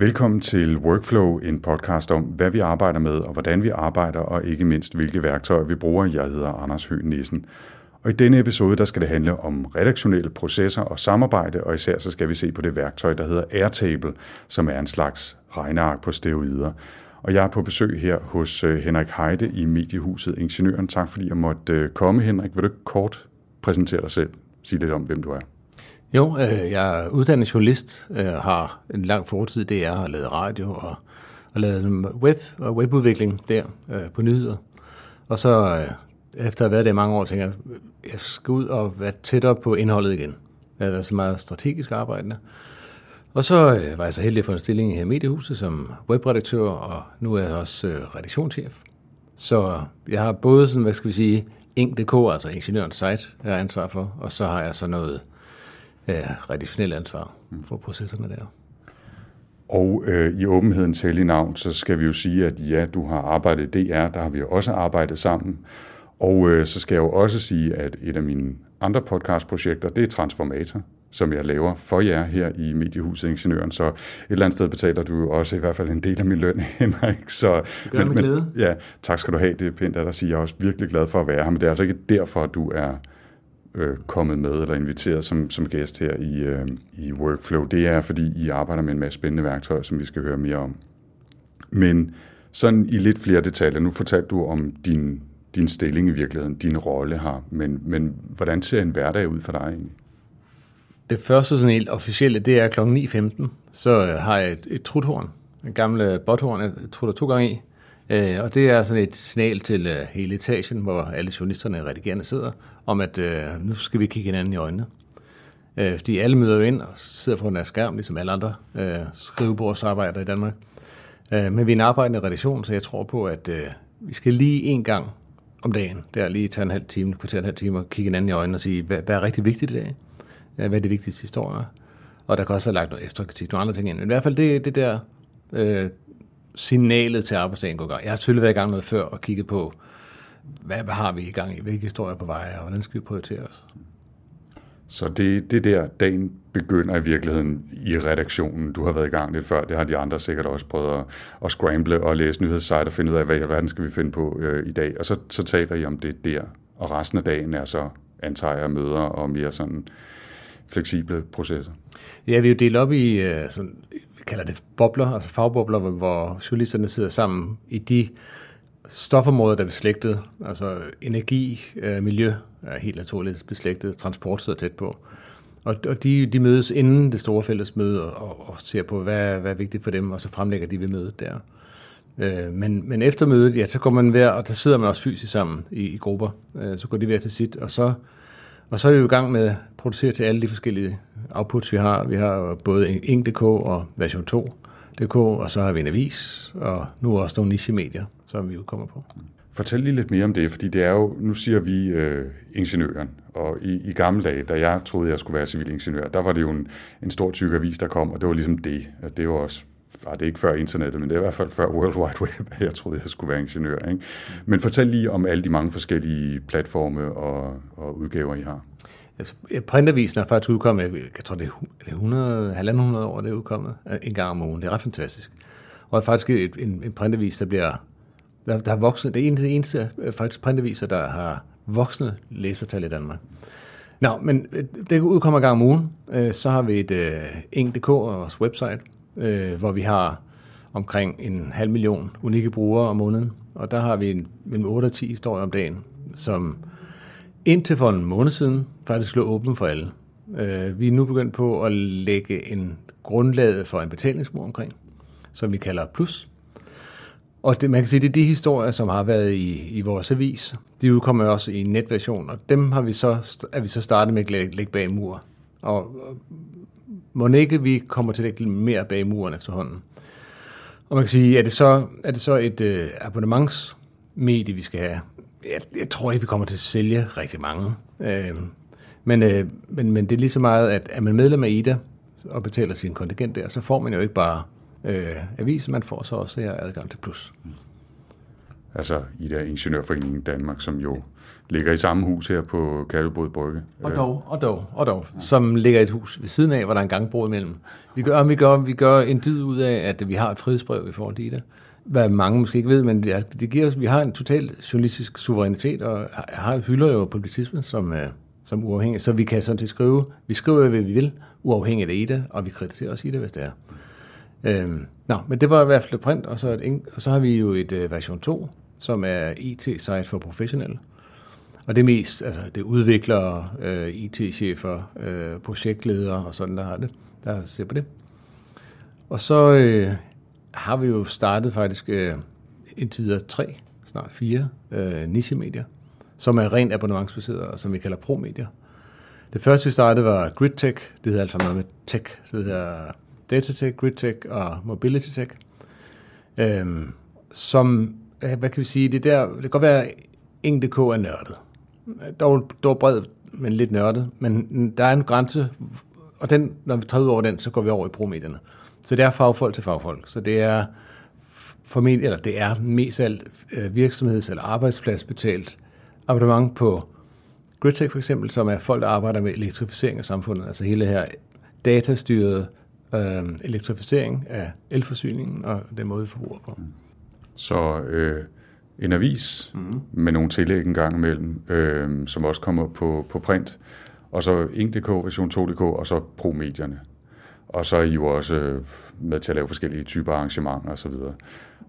Velkommen til Workflow, en podcast om, hvad vi arbejder med og hvordan vi arbejder, og ikke mindst, hvilke værktøjer vi bruger. Jeg hedder Anders Høgh Nissen. Og i denne episode, der skal det handle om redaktionelle processer og samarbejde, og især så skal vi se på det værktøj, der hedder Airtable, som er en slags regneark på steroider. Og jeg er på besøg her hos øh, Henrik Heide i mediehuset Ingeniøren. Tak fordi jeg måtte øh, komme, Henrik. Vil du kort præsentere dig selv? Sige lidt om, hvem du er. Jo, øh, jeg er uddannet journalist, øh, har en lang fortid det er har lavet radio og, og lavet web og webudvikling der øh, på nyheder. Og så øh, efter at have været der i mange år, tænker jeg, jeg skal ud og være tættere på indholdet igen. Jeg har været så meget strategisk arbejdende. Og så øh, var jeg så heldig at få en stilling her i Mediehuset som webredaktør, og nu er jeg også øh, redaktionschef. Så jeg har både sådan, hvad skal vi sige, Ink.dk, altså ingeniørens site, jeg har ansvar for, og så har jeg så noget øh, redaktionelt ansvar for processerne der. Og øh, i åbenhedens hellige navn, så skal vi jo sige, at ja, du har arbejdet i DR, der har vi jo også arbejdet sammen. Og øh, så skal jeg jo også sige, at et af mine andre podcastprojekter, det er Transformator, som jeg laver for jer her i Mediehuset Ingeniøren. Så et eller andet sted betaler du også i hvert fald en del af min løn, Henrik. Så, det men, men, ja, tak skal du have. Det er pænt at dig sige. Jeg er også virkelig glad for at være her, men det er altså ikke derfor, at du er øh, kommet med eller inviteret som, som gæst her i, øh, i Workflow. Det er, fordi I arbejder med en masse spændende værktøjer, som vi skal høre mere om. Men sådan i lidt flere detaljer. Nu fortalte du om din, din stilling i virkeligheden, din rolle her, men, men hvordan ser en hverdag ud for dig egentlig? Det første sådan helt officielle, det er kl. 9.15. Så har jeg et, et truthorn, en gammel botthorn, jeg trutter to gange i. Øh, og det er sådan et signal til øh, hele etagen, hvor alle journalisterne og redigerende sidder, om at øh, nu skal vi kigge hinanden i øjnene. Øh, fordi alle møder jo ind og sidder foran deres skærm, ligesom alle andre øh, skrivebordsarbejdere i Danmark. Øh, men vi er en arbejdende redaktion, så jeg tror på, at øh, vi skal lige en gang om dagen, der lige tage en halv time, kvarter en halv time og kigge hinanden i øjnene og sige, hvad, hvad er rigtig vigtigt i dag? Hvad er det vigtigste historie? Og der kan også være lagt noget efterkritik, nogle andre ting ind. Men i hvert fald det, det der øh, signalet til arbejdsdagen går i gang. Jeg har selvfølgelig været i gang med før og kigge på, hvad, hvad har vi i gang i? Hvilke historier på vej, og hvordan skal vi prioritere os? Så det, det der, dagen begynder i virkeligheden i redaktionen. Du har været i gang lidt før, det har de andre sikkert også prøvet at, at scramble og læse nyhedssite og finde ud af, hvad i alverden skal vi finde på øh, i dag. Og så, så taler I om det der, og resten af dagen er så, antager jeg, møder og mere sådan fleksible processer. Ja, vi er jo delt op i, øh, sådan, vi kalder det bobler, altså fagbobler, hvor, hvor journalisterne sidder sammen i de stofområder, der er beslægtet, altså energi, øh, miljø er helt naturligt beslægtet, transport sidder tæt på. Og, og de, de mødes inden det store fælles møde og, og ser på, hvad, hvad er vigtigt for dem, og så fremlægger de ved mødet der. Øh, men, men efter mødet, ja, så går man hver, og der sidder man også fysisk sammen i, i grupper. Øh, så går de hver til sit, og så, og så er vi jo i gang med at producere til alle de forskellige outputs, vi har. Vi har både Ink.dk og version 2, DK, og så har vi en avis, og nu også nogle niche-medier som vi udkommer på. Fortæl lige lidt mere om det, fordi det er jo, nu siger vi øh, ingeniøren, og i, i gamle dage, da jeg troede, jeg skulle være civilingeniør, der var det jo en, en stor tyk avis, der kom, og det var ligesom det. Det var også var det ikke før internettet, men det er i hvert fald før World Wide Web, jeg troede, jeg skulle være ingeniør. Ikke? Men fortæl lige om alle de mange forskellige platforme og, og udgaver, I har. Altså, printavisen er faktisk udkommet, jeg tror det er 100, 100 år, det er udkommet øh, en gang om ugen. Det er ret fantastisk. Og er faktisk et, en, en printavis, der bliver der, der er voksne, det er eneste, eneste faktisk printaviser, der har voksne læsertal i Danmark. Nå, men øh, det udkommer gang om ugen. Øh, så har vi et eng.dk eng.dk, vores website, hvor vi har omkring en halv million unikke brugere om måneden. Og der har vi en, mellem 8 og 10 historier om dagen, som indtil for en måned siden faktisk lå åben for alle. Uh, vi er nu begyndt på at lægge en grundlag for en betalingsmur omkring, som vi kalder Plus. Og det, man kan sige, det er de historier, som har været i, i vores avis. De udkommer også i netversion, og dem har vi så, er vi så startet med at lægge, lægge bag mur. Og må ikke vi kommer til at lægge mere bag muren efterhånden. Og man kan sige, er det så, er det så et øh, abonnementsmedie, vi skal have? Jeg, jeg tror ikke, vi kommer til at sælge rigtig mange. Øh, men, øh, men, men det er lige så meget, at er man medlem af IDA og betaler sin kontingent der, så får man jo ikke bare øh, avis, man får så også her adgang til plus. Altså i der Ingeniørforeningen Danmark, som jo ligger i samme hus her på Kalvebod Brygge. Og dog, og dog, og dog, som ligger et hus ved siden af, hvor der er en gangbro imellem. Vi gør, vi gør, vi gør en dyd ud af, at vi har et frihedsbrev i forhold til det. Hvad mange måske ikke ved, men det, det giver os, vi har en total journalistisk suverænitet, og har, hylder jo publicisme som, øh, som uafhængig, så vi kan sådan til skrive, vi skriver, hvad vi vil, uafhængigt af Ida, det, og vi kritiserer også i det, hvis det er. Øhm, nå, men det var i hvert fald print, og så, et, og så har vi jo et øh, version 2, som er IT-site for professionelle. Og det er mest, altså det udvikler øh, IT-chefer, øh, projektledere og sådan, der har det, der ser på det. Og så øh, har vi jo startet faktisk øh, indtil videre tre, snart fire øh, niche-medier, som er rent abonnementsbaseret, og som vi kalder pro-medier. Det første, vi startede, var GridTech. Det hedder altså noget med tech. Så Det hedder Datatech, GridTech og MobilityTech. Øhm, som, øh, hvad kan vi sige, det der, det kan godt være, at Ing.dk er nørdet. Dog, dog bred, men lidt nørdet. Men der er en grænse, og den, når vi træder ud over den, så går vi over i promedierne. Så det er fagfolk til fagfolk. Så det er formentlig, eller det er mest alt øh, virksomheds- eller arbejdspladsbetalt abonnement på GridTech for eksempel, som er folk, der arbejder med elektrificering af samfundet, altså hele her datastyret øh, elektrificering af elforsyningen og den måde, vi forbruger på. Så øh, en avis mm. med nogle tillæg en gang imellem, øh, som også kommer på, på print, og så Ing.dk, version 2.dk, og så pro-medierne. Og så er I jo også med til at lave forskellige typer arrangementer osv.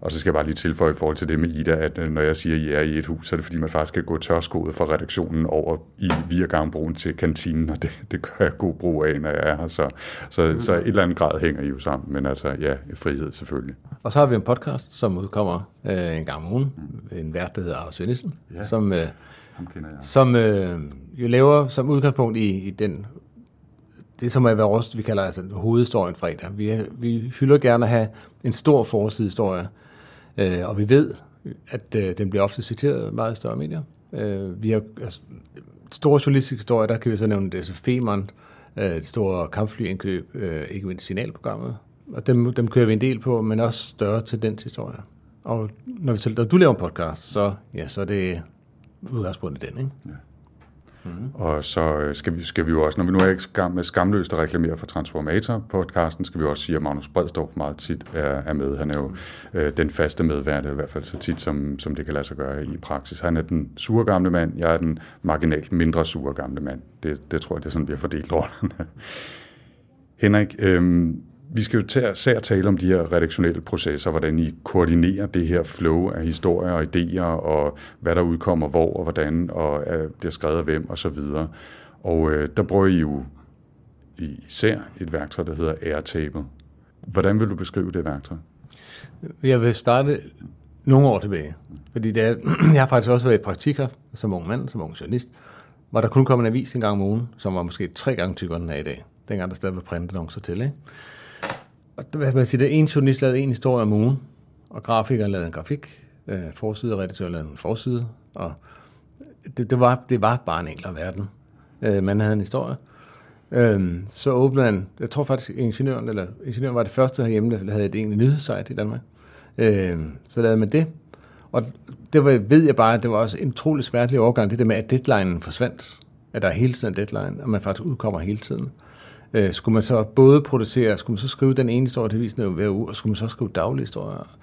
Og så skal jeg bare lige tilføje i forhold til det med Ida, at øh, når jeg siger, at I er i et hus, så er det fordi, man faktisk kan gå tørskoet fra redaktionen over i via gangbroen til kantinen, og det, det gør jeg god brug af, når jeg er her. Så, så, mm. så et eller andet grad hænger I jo sammen, men altså ja, frihed selvfølgelig. Og så har vi en podcast, som udkommer øh, en gang om ugen, mm. en vært, der hedder Arne Svendesen, ja. som, øh, som øh, jo laver som udgangspunkt i, i den det som er vores, vi kalder altså hovedhistorien fredag. Vi, vi hylder gerne at have en stor forsidehistorie, Øh, og vi ved, at øh, den bliver ofte citeret meget i større medier. Øh, vi har altså, store journalistiske historier, der kan vi så nævne det, så Femern, øh, det store kampflyindkøb, øh, ikke mindst signalprogrammet. Og dem, dem kører vi en del på, men også større tendenshistorier. Og når, vi, når du laver en podcast, så, ja, så er det udgangspunktet den, ikke? Ja. Mm. Og så øh, skal vi, skal vi jo også, når vi nu er i gang med skamløst at reklamere for Transformator-podcasten, skal vi også sige, at Magnus Bredstorff meget tit er, er med. Han er jo øh, den faste medvært, i hvert fald så tit, som, som det kan lade sig gøre i praksis. Han er den sure gamle mand, jeg er den marginalt mindre sure gamle mand. Det, det tror jeg, det er sådan, vi har fordelt rollerne. Henrik, øh, vi skal jo tage, at tale om de her redaktionelle processer, hvordan I koordinerer det her flow af historier og idéer, og hvad der udkommer hvor og hvordan, og er, bliver skrevet af hvem og så videre. Og øh, der bruger I jo især et værktøj, der hedder Airtable. Hvordan vil du beskrive det værktøj? Jeg vil starte nogle år tilbage, fordi det er, jeg har faktisk også været i praktik her, som ung mand, som ung journalist, hvor der kun kom en avis en gang om ugen, som var måske tre gange tykkere end den er i dag. Dengang der stadig var printannoncer til, ikke? Og hvad man siger, det en journalist lavede en historie om ugen, og grafiker lavede en grafik, øh, forside og redaktør lavede en forside, og det, det, var, det var bare en enklere verden. Øh, man havde en historie. Øh, så åbnede han, jeg tror faktisk, ingeniøren, eller ingeniøren var det første herhjemme, der havde et egentlig nyhedssite i Danmark. Øh, så lavede man det, og det var, ved jeg bare, at det var også en utrolig smertelig overgang, det der med, at deadline forsvandt. At der er hele tiden deadline, og man faktisk udkommer hele tiden. Øh, skulle man så både producere, skulle man så skrive den ene historie til avisen hver uge, og skulle man så skrive daglige historier.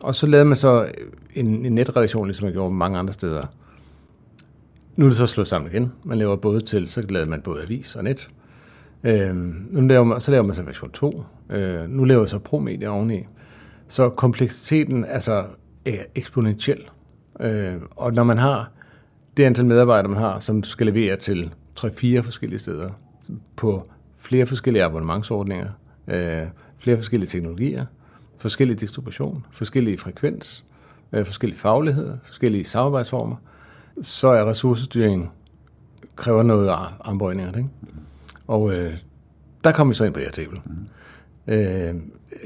Og så lavede man så en, en netredaktion, ligesom man gjorde mange andre steder. Nu er det så slået sammen igen. Man laver både til, så lavede man både avis og net. Øh, nu laver man, så laver man så version 2. Øh, nu laver man så ProMedia oveni. Så kompleksiteten altså, er øh, eksponentiel. Øh, og når man har det antal medarbejdere, man har, som skal levere til 3-4 forskellige steder, på flere forskellige abonnementsordninger, øh, flere forskellige teknologier, forskellige distribution, forskellige frekvens, øh, forskellige fagligheder, forskellige samarbejdsformer, så er ressourcestyring kræver noget armbøjninger. Ikke? Og øh, der kommer vi så ind på Airtable. Mm. Øh,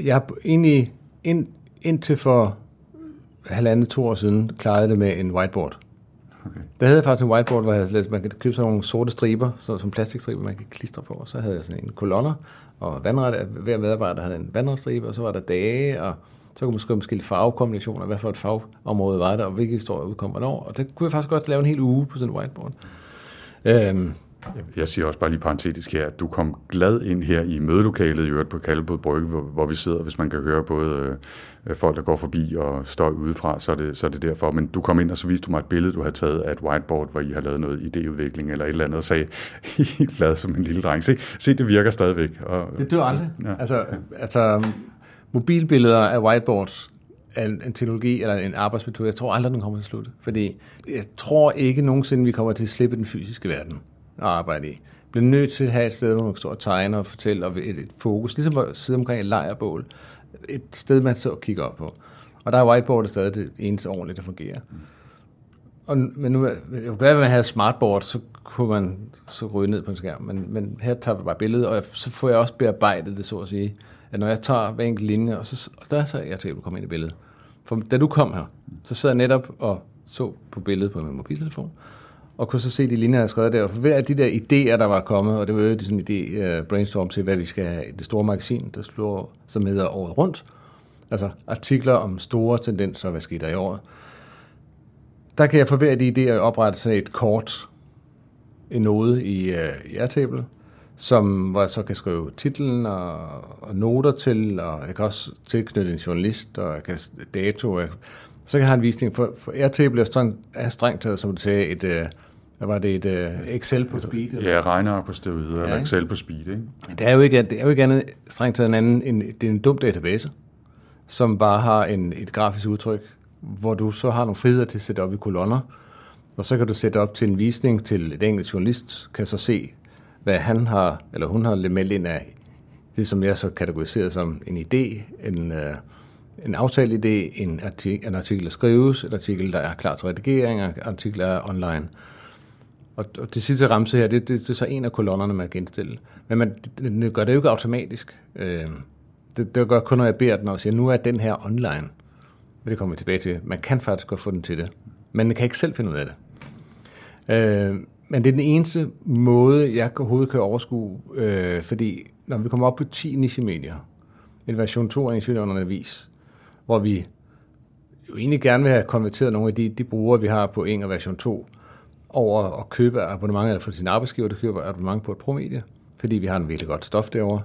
jeg har egentlig ind, indtil for halvandet, to år siden klarede det med en whiteboard. Okay. Der havde jeg faktisk en whiteboard, hvor jeg havde, man kan købe sådan nogle sorte striber, så, som plastikstriber, man kan klistre på. Og så havde jeg sådan en kolonner, og vandret, hver medarbejder havde en vandretstribe, og så var der dage, og Så kunne man skrive forskellige farvekombinationer, hvad for et fagområde var der, og hvilke historier udkom hvornår. Og det kunne jeg faktisk godt lave en hel uge på sådan en whiteboard. Øhm, jeg siger også bare lige parentetisk her, at du kom glad ind her i mødelokalet i øvrigt på Kaldebod Brygge, hvor, hvor vi sidder, hvis man kan høre både øh, folk, der går forbi og står udefra, så er, det, så er det derfor. Men du kom ind, og så viste du mig et billede, du havde taget af et whiteboard, hvor I har lavet noget idéudvikling eller et eller andet, og sagde, helt glad som en lille dreng. Se, se det virker stadigvæk. Og, det dør aldrig. Ja. Altså, altså, mobilbilleder af whiteboards en, en teknologi eller en arbejdsmetode, jeg tror aldrig, den kommer til slut. Fordi jeg tror ikke nogensinde, vi kommer til at slippe den fysiske verden at arbejde i. Bliver nødt til at have et sted, hvor man kan stå og tegne og fortælle, og et, et fokus, ligesom at sidde omkring et lejrbål. Et sted, man så og kigger op på. Og der er whiteboardet stadig det eneste ordentligt, der fungerer. Og, men nu, jeg være, at man havde smartboard, så kunne man så ryge ned på en skærm. Men, men her tager vi bare billedet, og så får jeg også bearbejdet det, så at sige. At når jeg tager hver enkelt linje, og, så, og der er så jeg til at komme ind i billedet. For da du kom her, så sad jeg netop og så på billedet på min mobiltelefon, og kunne så se de linjer, jeg skrev der. For hver af de der idéer, der var kommet, og det var jo sådan en idé, uh, brainstorm til, hvad vi skal have i det store magasin, der slår, som hedder Året Rundt. Altså artikler om store tendenser, hvad skete der i året. Der kan jeg for hver af de idéer oprette sådan et kort, en node i, øh, uh, Airtable, som, hvor jeg så kan skrive titlen og, og noter til, og jeg kan også tilknytte en journalist, og jeg kan dato, jeg, så kan jeg have en visning. For, for Airtable er, strengt, er strengt taget, som du sagde, et, uh, hvad var det, et uh, Excel på speed? Eller? Ja, regner på stedet, ja, eller Excel på speed, ikke? Det er jo ikke, det er jo ikke andet strengt taget en anden, en, det er en dum database, som bare har en, et grafisk udtryk, hvor du så har nogle friheder til at sætte op i kolonner, og så kan du sætte op til en visning til et enkelt journalist, kan så se, hvad han har, eller hun har meldt ind af det, som jeg så kategoriserer som en idé, en, uh, en aftaleidé, en, artik, en artikel, der skrives, et artikel, der er klar til redigering, en artikel, der er online. Og, og det sidste ramse her, det, det, det er så en af kolonnerne, man kan indstille. Men man, det, det gør det jo ikke automatisk. Øh, det, det gør kun, når jeg beder den og siger, nu er den her online. Men det kommer vi tilbage til. Man kan faktisk godt få den til det. Men man kan ikke selv finde ud af det. Øh, men det er den eneste måde, jeg overhovedet kan overskue, øh, fordi når vi kommer op på 10 niche-medier, en version 2 af en vis, hvor vi jo egentlig gerne vil have konverteret nogle af de, de brugere, vi har på en og version 2, over at købe abonnement, eller få sin arbejdsgiver, der køber abonnement på et promedie, fordi vi har en virkelig godt stof derovre.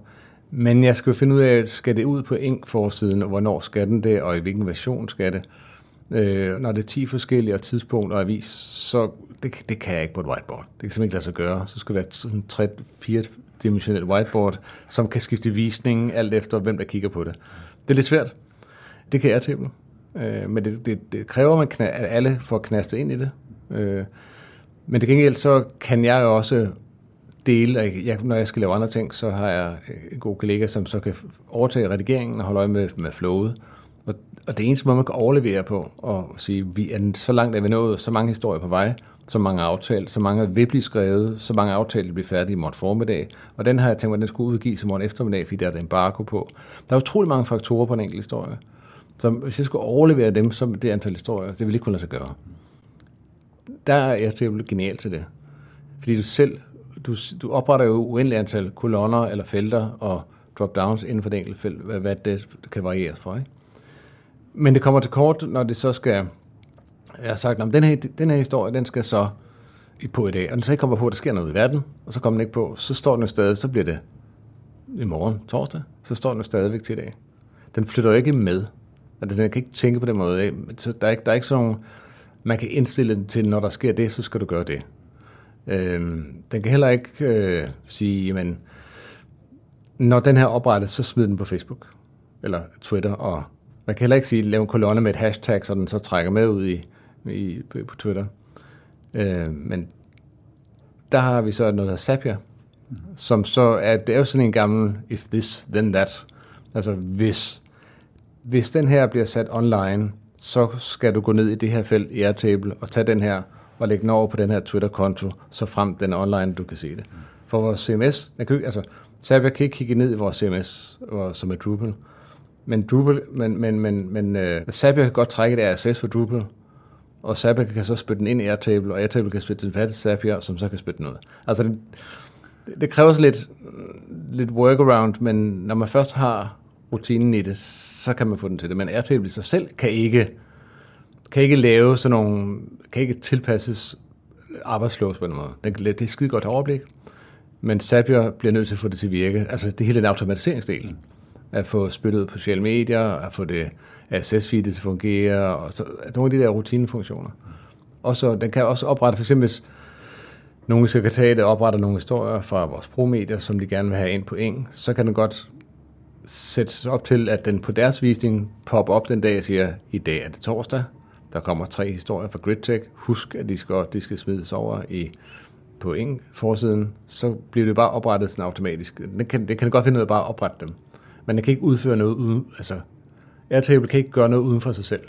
Men jeg skal jo finde ud af, skal det ud på ink forsiden, og hvornår skal den det, og i hvilken version skal det. Øh, når det er 10 forskellige tidspunkter og avis, så det, det kan jeg ikke på et whiteboard. Det kan simpelthen ikke lade sig gøre. Så skal det være sådan tre, fire dimensionelt whiteboard, som kan skifte visning alt efter, hvem der kigger på det. Det er lidt svært. Det kan jeg til. Øh, men det, det, det kræver, at alle får knastet ind i det. Øh, men det gengæld så kan jeg jo også dele, jeg, når jeg skal lave andre ting, så har jeg en god kollega, som så kan overtage redigeringen og holde øje med, med flowet. Og, og det eneste måde, man kan overlevere på, og sige, vi er så langt er vi nået, så mange historier på vej, så mange aftalt, så mange vil blive skrevet, så mange aftaler bliver færdige i morgen formiddag. Og den har jeg tænkt mig, at den skulle udgives i morgen eftermiddag, fordi der er et embargo på. Der er utrolig mange faktorer på en enkelt historie. Så hvis jeg skulle overlevere dem så det antal historier, det ville ikke kunne lade sig gøre der er Airtable genialt til det. Fordi du selv, du, du opretter jo uendelig antal kolonner eller felter og drop-downs inden for det enkelte felt, hvad, hvad det kan varieres for. Ikke? Men det kommer til kort, når det så skal, jeg har sagt, at den her, den her historie, den skal så på i dag, og den så ikke kommer på, at der sker noget i verden, og så kommer den ikke på, så står den jo stadig, så bliver det i morgen, torsdag, så står den jo stadigvæk til i dag. Den flytter jo ikke med. Altså, den kan ikke tænke på den måde. Så der er ikke, der er ikke sådan man kan indstille den til, når der sker det, så skal du gøre det. Øh, den kan heller ikke øh, sige, jamen, når den her oprettes, så smid den på Facebook eller Twitter, og man kan heller ikke sige, lav en kolonne med et hashtag, så den så trækker med ud i, i på Twitter. Øh, men der har vi så noget, der hedder Zapier, mm. som så er, det er jo sådan en gammel, if this, then that. Altså hvis, hvis den her bliver sat online, så skal du gå ned i det her felt i Airtable og tage den her og lægge den over på den her Twitter-konto, så frem den er online, du kan se det. For vores CMS, jeg kan, altså, Zapier kan ikke kigge ned i vores CMS, som er Drupal, men Drupal, men, men, men, men uh, Zapier kan godt trække et RSS for Drupal, og Zapier kan så spytte den ind i Airtable, og Airtable kan spytte den tilbage til Zapier, som så kan spytte den ud. Altså, det, det kræver så lidt, lidt workaround, men når man først har rutinen i det, så kan man få den til det. Men Airtable i sig selv kan ikke, kan ikke lave sådan nogle, kan ikke tilpasses arbejdsflows på den måde. Den, det er skide godt overblik, men Zapier bliver nødt til at få det til at virke. Altså det hele den automatiseringsdelen. At få spyttet på sociale medier, at få det RSS-feedet til at fungere, og så, nogle af de der rutinefunktioner. Og så, den kan også oprette, for eksempel hvis nogle sekretariater opretter nogle historier fra vores promedier, som de gerne vil have ind på eng, så kan den godt sættes op til, at den på deres visning popper op den dag og siger, i dag er det torsdag, der kommer tre historier fra GridTech. Husk, at de skal, de skal smides over i på en forsiden, så bliver det bare oprettet sådan automatisk. Det kan, det kan godt finde ud af bare at oprette dem. Men den kan ikke udføre noget uden, altså Airtable kan ikke gøre noget uden for sig selv.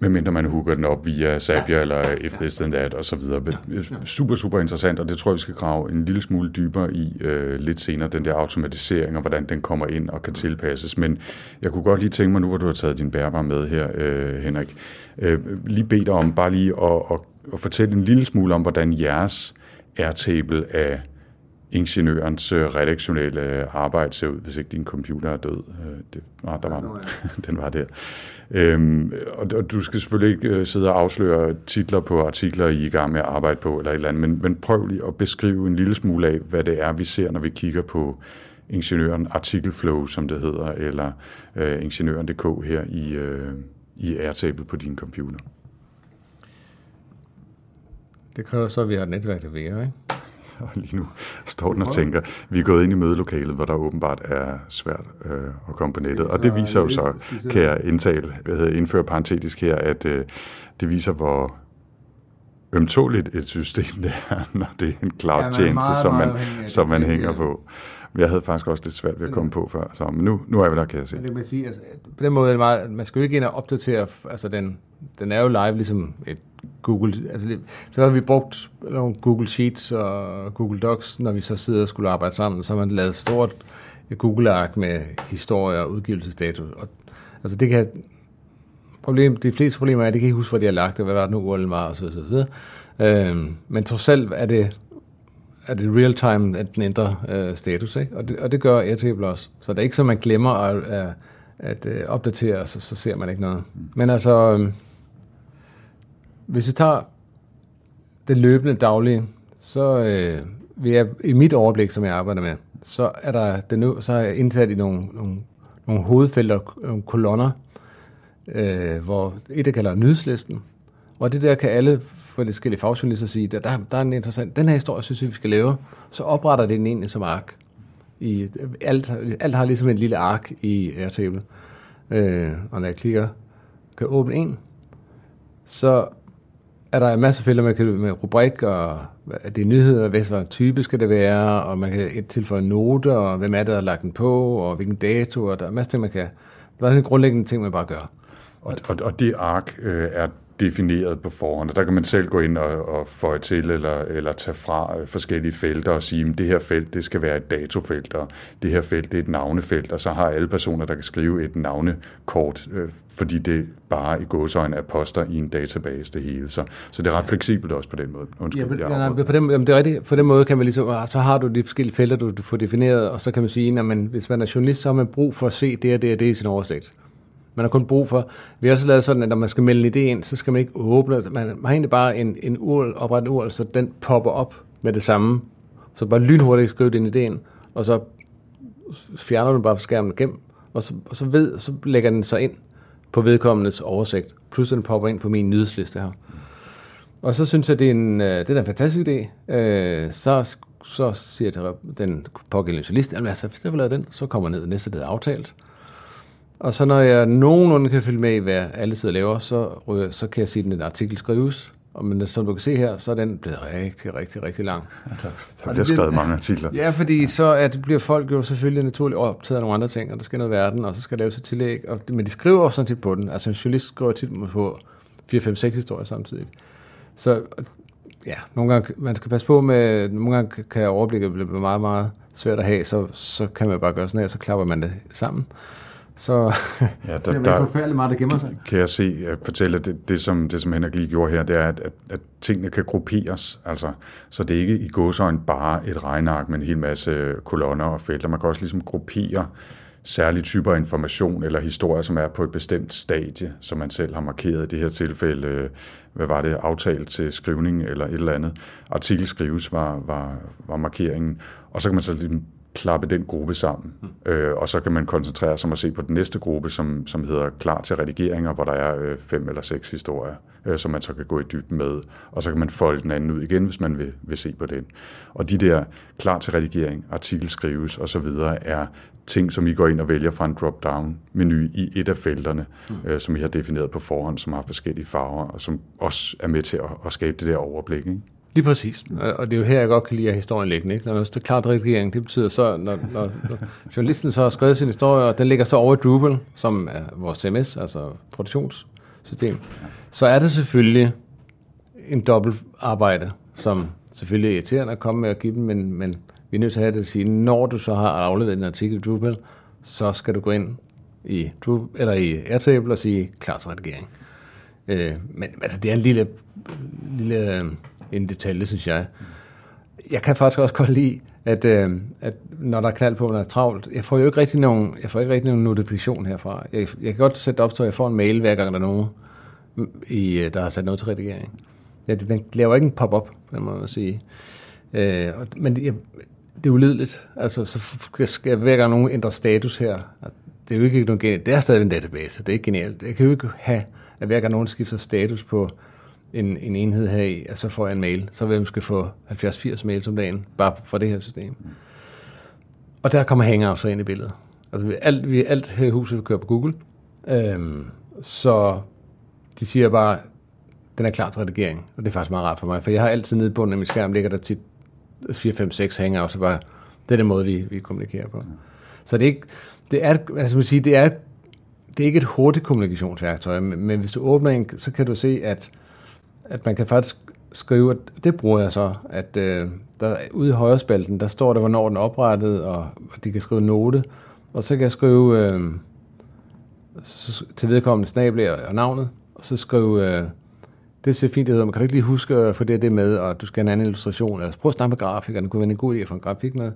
Medmindre man hooker den op via Zapier ja. eller If This Then That og så videre. Ja. Super, super interessant, og det tror jeg, vi skal grave en lille smule dybere i øh, lidt senere, den der automatisering og hvordan den kommer ind og kan tilpasses. Men jeg kunne godt lige tænke mig, nu hvor du har taget din bærbar med her, øh, Henrik, øh, lige bede dig om bare lige at, at, at fortælle en lille smule om, hvordan jeres Airtable af ingeniørens øh, redaktionelle arbejde ser ud, hvis ikke din computer er død. Øh, det, ah, der var den var der. Øhm, og, og du skal selvfølgelig ikke øh, sidde og afsløre titler på artikler, I er i gang med at arbejde på, eller et eller andet, men, men prøv lige at beskrive en lille smule af, hvad det er, vi ser, når vi kigger på ingeniøren Artikelflow, som det hedder, eller øh, ingeniøren.dk her i, øh, i Airtable på din computer. Det kræver så, at vi har et netværk, der virker, ikke? Og lige nu står den og tænker, vi er gået ind i mødelokalet, hvor der åbenbart er svært øh, at komme på nettet. Og det viser jo så, kan jeg indtale, hvad hedder, indføre parentetisk her, at øh, det viser, hvor ømtåligt et system det er, når det er en cloud-tjeneste, ja, som man, som man hænger på. Jeg havde faktisk også lidt svært ved at komme på før, så men nu, nu er vi der, kan jeg se. Det vil sige, altså, på den måde er det meget, man skal jo ikke ind og opdatere, altså den, den er jo live ligesom et Google, altså så har vi brugt nogle Google Sheets og Google Docs, når vi så sidder og skulle arbejde sammen, så har man lavet stort Google-ark med historie og udgivelsesdato. Og, altså det kan, problem, de fleste problemer er, at de kan ikke huske, hvor de har lagt det, hvad var det nu URL var, osv. osv. Øhm, men trods alt er det, er det real time, at den ændrer øh, status, ikke? Og, det, og det gør Airtable også. Så det er ikke så, man glemmer at, at, at øh, opdatere, så, så ser man ikke noget. Men altså, øh, hvis vi tager det løbende daglige, så øh, vil jeg, i mit overblik, som jeg arbejder med, så er der det nu, så er jeg indsat i nogle, nogle, nogle hovedfelter, nogle kolonner, øh, hvor et, der kalder nyhedslisten, og det der kan alle forskellige fagjournalister sige, der, der, der er en interessant, den her historie synes jeg, vi skal lave, så opretter det den egentlig som ark. I, alt, alt har ligesom en lille ark i Airtable. Øh, og når jeg klikker, kan åbne en, så er der en masse felter, man kan med rubrik, og det er nyheder, hvad type skal det være, og man kan tilføje noter, og hvem er det, der har lagt den på, og hvilken dato, og der er masser af ting, man kan. Der er en grundlæggende ting, man bare gør. Og, og, og det ark øh, er defineret på forhånd, og der kan man selv gå ind og, og føje til eller, eller tage fra øh, forskellige felter og sige, at det her felt det skal være et datofelt, og det her felt det er et navnefelt, og så har alle personer, der kan skrive et navnekort, øh, fordi det bare i gåsøjne er poster i en database det hele. Så, så det er ret fleksibelt også på den måde. Undskyld, ja, jeg ja, på, den, jamen, det er rigtigt. på den måde kan man ligesom, ah, så har du de forskellige felter, du, du får defineret, og så kan man sige, at man, hvis man er journalist, så har man brug for at se det og det og det i sin oversigt. Man har kun brug for, vi har også lavet sådan, at når man skal melde en idé ind, så skal man ikke åbne, altså, man har egentlig bare en, en URL, oprettet URL, så den popper op med det samme. Så bare lynhurtigt skriv din idé ind, og så fjerner du bare fra skærmen gennem, og så, og så, ved, så lægger den sig ind på vedkommendes oversigt. Plus den popper ind på min nyhedsliste her. Og så synes jeg, det er en, øh, det er en fantastisk idé. Øh, så, så siger jeg til den pågældende journalist, at altså, hvis jeg vil lave den, så kommer ned næste, det er aftalt. Og så når jeg nogenlunde kan følge med i, hvad alle sidder laver, så, så kan jeg sige, at den artikel skrives. Og men som du kan se her, så er den blevet rigtig, rigtig, rigtig lang. Ja, der, der bliver skrevet mange artikler. Ja, fordi så at bliver folk jo selvfølgelig naturligt optaget af nogle andre ting, og der skal noget verden, og så skal laves et tillæg. Og, men de skriver også sådan tit på den. Altså en journalist skriver tit på 4-5-6 historier samtidig. Så ja, nogle gange, man skal passe på med, nogle gange kan overblikket blive meget, meget svært at have, så, så kan man bare gøre sådan her, så klapper man det sammen. Så ja, der, det er forfærdeligt meget, der gemmer sig. Kan jeg se, at fortælle, at det, det, som, det som Henrik lige gjorde her, det er, at, at, at tingene kan grupperes, altså, så det er ikke i gåsøjne bare et regneark med en hel masse kolonner og felter. Man kan også ligesom gruppere særlige typer af information eller historier, som er på et bestemt stadie, som man selv har markeret i det her tilfælde, hvad var det, aftalt til skrivning eller et eller andet. Artikel skrives var, var, var markeringen, og så kan man så ligesom klappe den gruppe sammen. Mm. Øh, og så kan man koncentrere sig om at se på den næste gruppe, som, som hedder klar til redigeringer, hvor der er øh, fem eller seks historier, øh, som man så kan gå i dybden med. Og så kan man folde den anden ud igen, hvis man vil, vil se på den. Og de der klar til redigering, artikel skrives osv. er ting, som I går ind og vælger fra en drop-down-menu i et af felterne, mm. øh, som I har defineret på forhånd, som har forskellige farver, og som også er med til at, at skabe det der overblik. Ikke? Lige præcis. Og det er jo her, jeg godt kan lide at historien ligger. Ikke? Når der står klart redigering, det betyder så, når, når, når journalisten så har skrevet sin historie, og den ligger så over i Drupal, som er vores CMS, altså produktionssystem, så er det selvfølgelig en dobbelt arbejde, som selvfølgelig er irriterende at komme med at give dem, men, men vi er nødt til at have det at sige, når du så har afleveret en artikel i Drupal, så skal du gå ind i, Drupal, eller i Airtable og sige klar til redigering. Øh, men altså, det er en lille, lille øh, en detalje, synes jeg. Jeg kan faktisk også godt lide, at, øh, at når der er knald på, når der er travlt, jeg får jo ikke rigtig nogen, jeg får ikke rigtig nogen notifikation herfra. Jeg, jeg kan godt sætte op, så jeg får en mail, hver gang der er nogen, i, øh, der har sat noget til redigering. Ja, den laver ikke en pop-up, kan man sige. Øh, men jeg, det er ulideligt. Altså, så skal hver gang nogen ændre status her, det er jo ikke noget genialt. Det er stadig en database, det er ikke genialt. Jeg kan jo ikke have, at hver gang nogen skifter status på en, en enhed her i, så får jeg en mail. Så vil jeg måske få 70-80 mails om dagen, bare for det her system. Og der kommer Hangouts ind i billedet. Altså, vi, alt, vi, alt her i huset kører på Google. Øhm, så de siger bare, den er klar til redigering. Og det er faktisk meget rart for mig, for jeg har altid nede på bunden af min skærm, ligger der tit 4, 5, 6 hangouts, så bare, det er den måde, vi, vi kommunikerer på. Så det er ikke, det er, altså man sige, det er, det er ikke et hurtigt kommunikationsværktøj, men, men hvis du åbner en, så kan du se, at, at man kan faktisk skrive, at det bruger jeg så, at øh, der, ude i højre spalten, der står der, hvornår den er oprettet, og, og de kan skrive note, og så kan jeg skrive øh, til vedkommende snabel og navnet, og så skrive, øh, det ser fint ud, man kan du ikke lige huske at få det, det med, og du skal have en anden illustration, eller prøv at snakke med grafikeren, det kunne være en god idé at få en grafik med,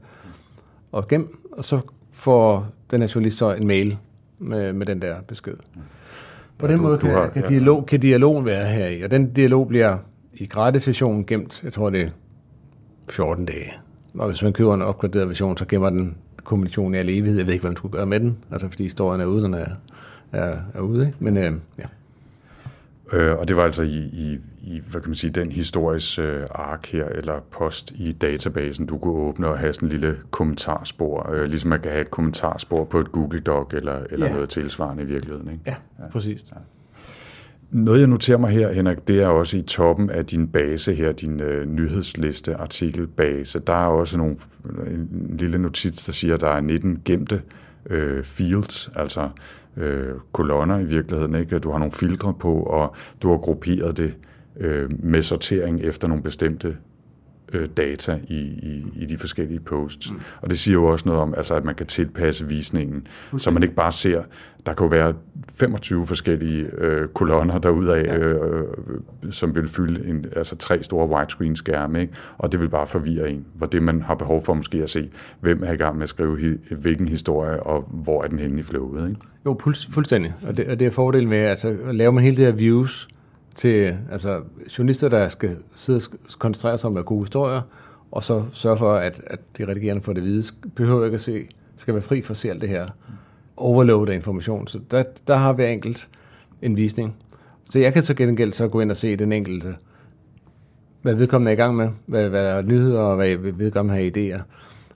og gem, og så får den her journalist så en mail med, med den der besked. På ja, den du, måde kan, du har, kan, dialog, ja. kan dialogen være her i, og den dialog bliver i gratis version gemt, jeg tror det er 14 dage. Og hvis man køber en opgraderet version, så gemmer den kommunikationen i al evighed. Jeg ved ikke, hvad man skulle gøre med den, altså fordi historien er ude, den er, er, er ude. Ikke? Men øh, ja. Øh, og det var altså i, i, i hvad kan man sige, den historisk øh, ark her, eller post i databasen, du kunne åbne og have sådan en lille kommentarspor, øh, ligesom man kan have et kommentarspor på et Google Doc, eller, eller ja. noget tilsvarende i virkeligheden. Ikke? Ja, ja. præcis. Ja. Noget, jeg noterer mig her, Henrik, det er også i toppen af din base her, din øh, nyhedsliste, artikelbase. Der er også nogle, en lille notits, der siger, at der er 19 gemte øh, fields, altså øh, kolonner i virkeligheden. Ikke? Du har nogle filtre på, og du har grupperet det øh, med sortering efter nogle bestemte øh, data i, i, i de forskellige posts. Mm. Og det siger jo også noget om, altså, at man kan tilpasse visningen, okay. så man ikke bare ser, der kan jo være 25 forskellige øh, kolonner derudaf, ja. øh, øh, som vil fylde en, altså tre store widescreen skærme, ikke? og det vil bare forvirre en, hvor det man har behov for måske at se, hvem er i gang med at skrive hi, hvilken historie, og hvor er den henne i flowet. Ikke? Jo, fuldstændig, og det, og det er fordelen med, altså laver man hele det her views, til altså, journalister, der skal sidde og koncentrere sig om at gode historier, og så sørge for, at, at de redigerende får det vide, behøver ikke at se, skal være fri for at se alt det her overload af information. Så der, der har vi enkelt en visning. Så jeg kan så gengæld så gå ind og se den enkelte, hvad vedkommende er i gang med, hvad, hvad der er nyheder, og hvad vedkommende har idéer.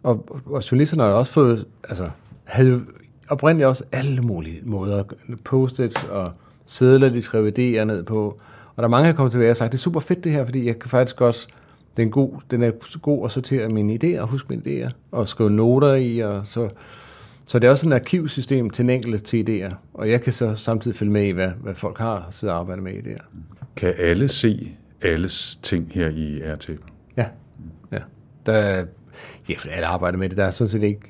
Og, og journalisterne har også fået, altså, havde oprindeligt også alle mulige måder, post-its og sædler, de skrev idéer ned på. Og der er mange, der kommer tilbage og sagt, det er super fedt det her, fordi jeg kan faktisk også, den er god, den er god at sortere mine idéer og huske mine idéer, og skrive noter i, og så, så det er også et arkivsystem til en enkelt til idéer, og jeg kan så samtidig følge med i, hvad, hvad folk har siddet og arbejdet med idéer. Kan alle se alles ting her i RT? Ja, ja. Der, ja, for alle arbejder med det. Der er sådan set ikke,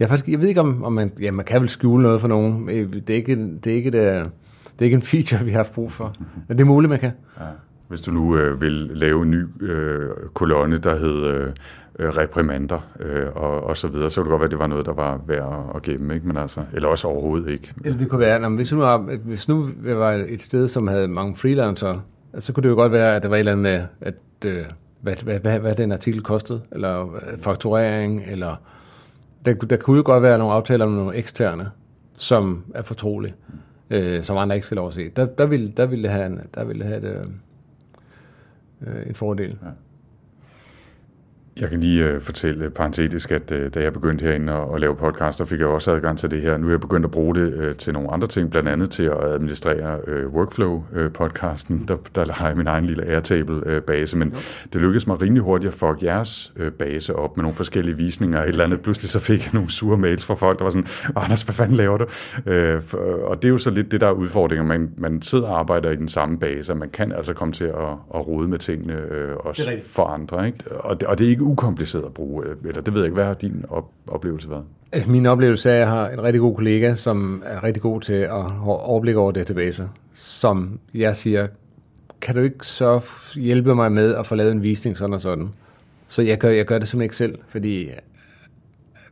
Jeg, faktisk, jeg ved ikke, om, om man, ja, man kan vel skjule noget for nogen. Øh, Det er ikke, det er ikke, det, det er ikke en feature, vi har haft brug for. Men det er muligt, man kan. Ja. Hvis du nu øh, vil lave en ny øh, kolonne, der hed øh, øh, reprimander øh, og, og så videre, så kunne det godt være, at det var noget, der var værd at gemme, ikke? Men altså, eller også overhovedet ikke. Eller det kunne være, når, hvis, nu, var- hvis nu var et sted, som havde mange freelancere, så kunne det jo godt være, at der var et eller andet med, at, øh, hvad, hvad, hvad, hvad den artikel kostede, eller øh, fakturering, eller der, der kunne jo godt være nogle aftaler med nogle eksterne, som er fortrolige, øh, som andre ikke skal lov at se. Der, der, ville, der ville det have en, der ville det have et, øh, øh en fordel. Jeg kan lige øh, fortælle parentetisk, at øh, da jeg begyndte herinde at, at lave podcast, der fik jeg også adgang til det her. Nu er jeg begyndt at bruge det øh, til nogle andre ting, blandt andet til at administrere øh, Workflow-podcasten. Der, der har jeg min egen lille Airtable-base, men det lykkedes mig rimelig hurtigt at få jeres øh, base op med nogle forskellige visninger og et eller andet. Pludselig så fik jeg nogle sure mails fra folk, der var sådan, Anders, hvad fanden laver du? Øh, for, og det er jo så lidt det, der er udfordringen. Man, man sidder og arbejder i den samme base, og man kan altså komme til at, at rode med tingene øh, også for andre. Ikke? Og, det, og det er ikke ukompliceret at bruge, eller det ved jeg ikke, hvad har din op, oplevelse været? Øh, min oplevelse er, at jeg har en rigtig god kollega, som er rigtig god til at have overblik over databaser, som jeg siger, kan du ikke så hjælpe mig med at få lavet en visning sådan og sådan? Så jeg gør, jeg gør det simpelthen ikke selv, fordi øh,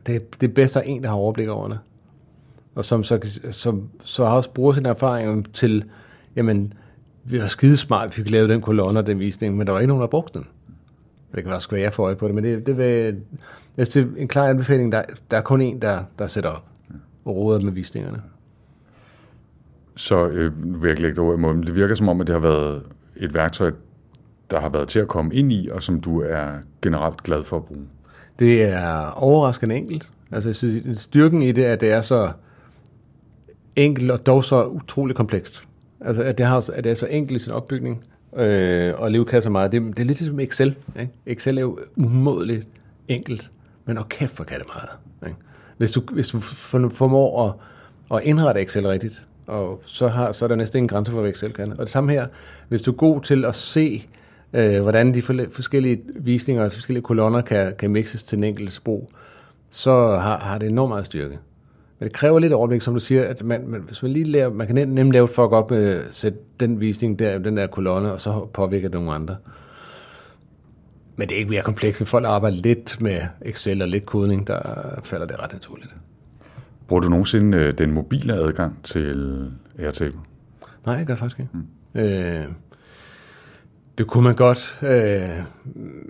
det, det er bedst at have en, der har overblik over det. Og som så, som, så har også brugt sin erfaring til, jamen, vi var skidesmart, vi fik lavet den kolonne og den visning, men der var ikke nogen, der brugte den. Det kan være svært at få øje på det, men det, det, vil, synes, det er en klar anbefaling. Der, der er kun en, der, der sætter op og råder med visningerne. Så øh, vil jeg ikke lægge det ord i munden, det virker som om, at det har været et værktøj, der har været til at komme ind i, og som du er generelt glad for at bruge. Det er overraskende enkelt. Altså, jeg synes, styrken i det er, at det er så enkelt og dog så utrolig komplekst. Altså, at det, har, at det er så enkelt i sin opbygning, øh, og Leo kasser meget. Det, det er lidt ligesom Excel. Ikke? Excel er jo umådeligt enkelt, men og kæft, hvor kan det meget. Ikke? Hvis du, hvis du formår at, at indrette Excel rigtigt, og så, har, så er der næsten ingen grænse for, hvad Excel kan. Og det samme her, hvis du er god til at se, øh, hvordan de forskellige visninger og forskellige kolonner kan, kan mixes til en enkelt sprog, så har, har det enormt meget styrke. Men det kræver lidt overblik, som du siger, at man, man, hvis man lige lærer, man kan nem- nemt lave et fuck op, øh, sætte den visning der, den der kolonne, og så påvirker det nogle andre. Men det er ikke mere komplekst, end folk der arbejder lidt med Excel og lidt kodning, der falder det ret naturligt. Bruger du nogensinde øh, den mobile adgang til Airtable? Nej, jeg gør faktisk ikke. Mm. Øh, det kunne man godt, øh,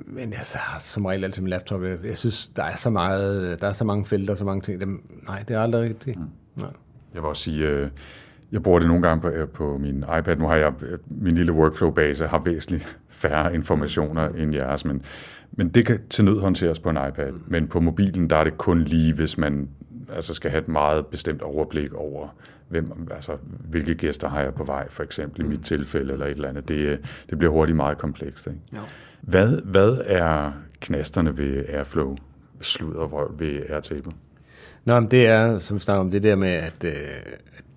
men jeg har som regel altid min laptop. Jeg, jeg synes, der er så meget, der er så mange felter, så mange ting. Dem, nej, det er aldrig rigtigt. Mm. Nej. Jeg vil også sige, øh, jeg bruger det nogle gange på, øh, på min iPad. Nu har jeg, øh, min lille workflow-base har væsentligt færre informationer end jeres, men, men det kan til nød håndteres på en iPad. Men på mobilen, der er det kun lige, hvis man altså skal have et meget bestemt overblik over, hvem, altså, hvilke gæster har jeg på vej, for eksempel i mit tilfælde eller et eller andet. Det, øh, det bliver hurtigt meget komplekst. Ikke? Ja. Hvad, hvad er knasterne ved Airflow, sludder ved Airtable? Nå, men det er, som vi snakker om, det der med, at, øh,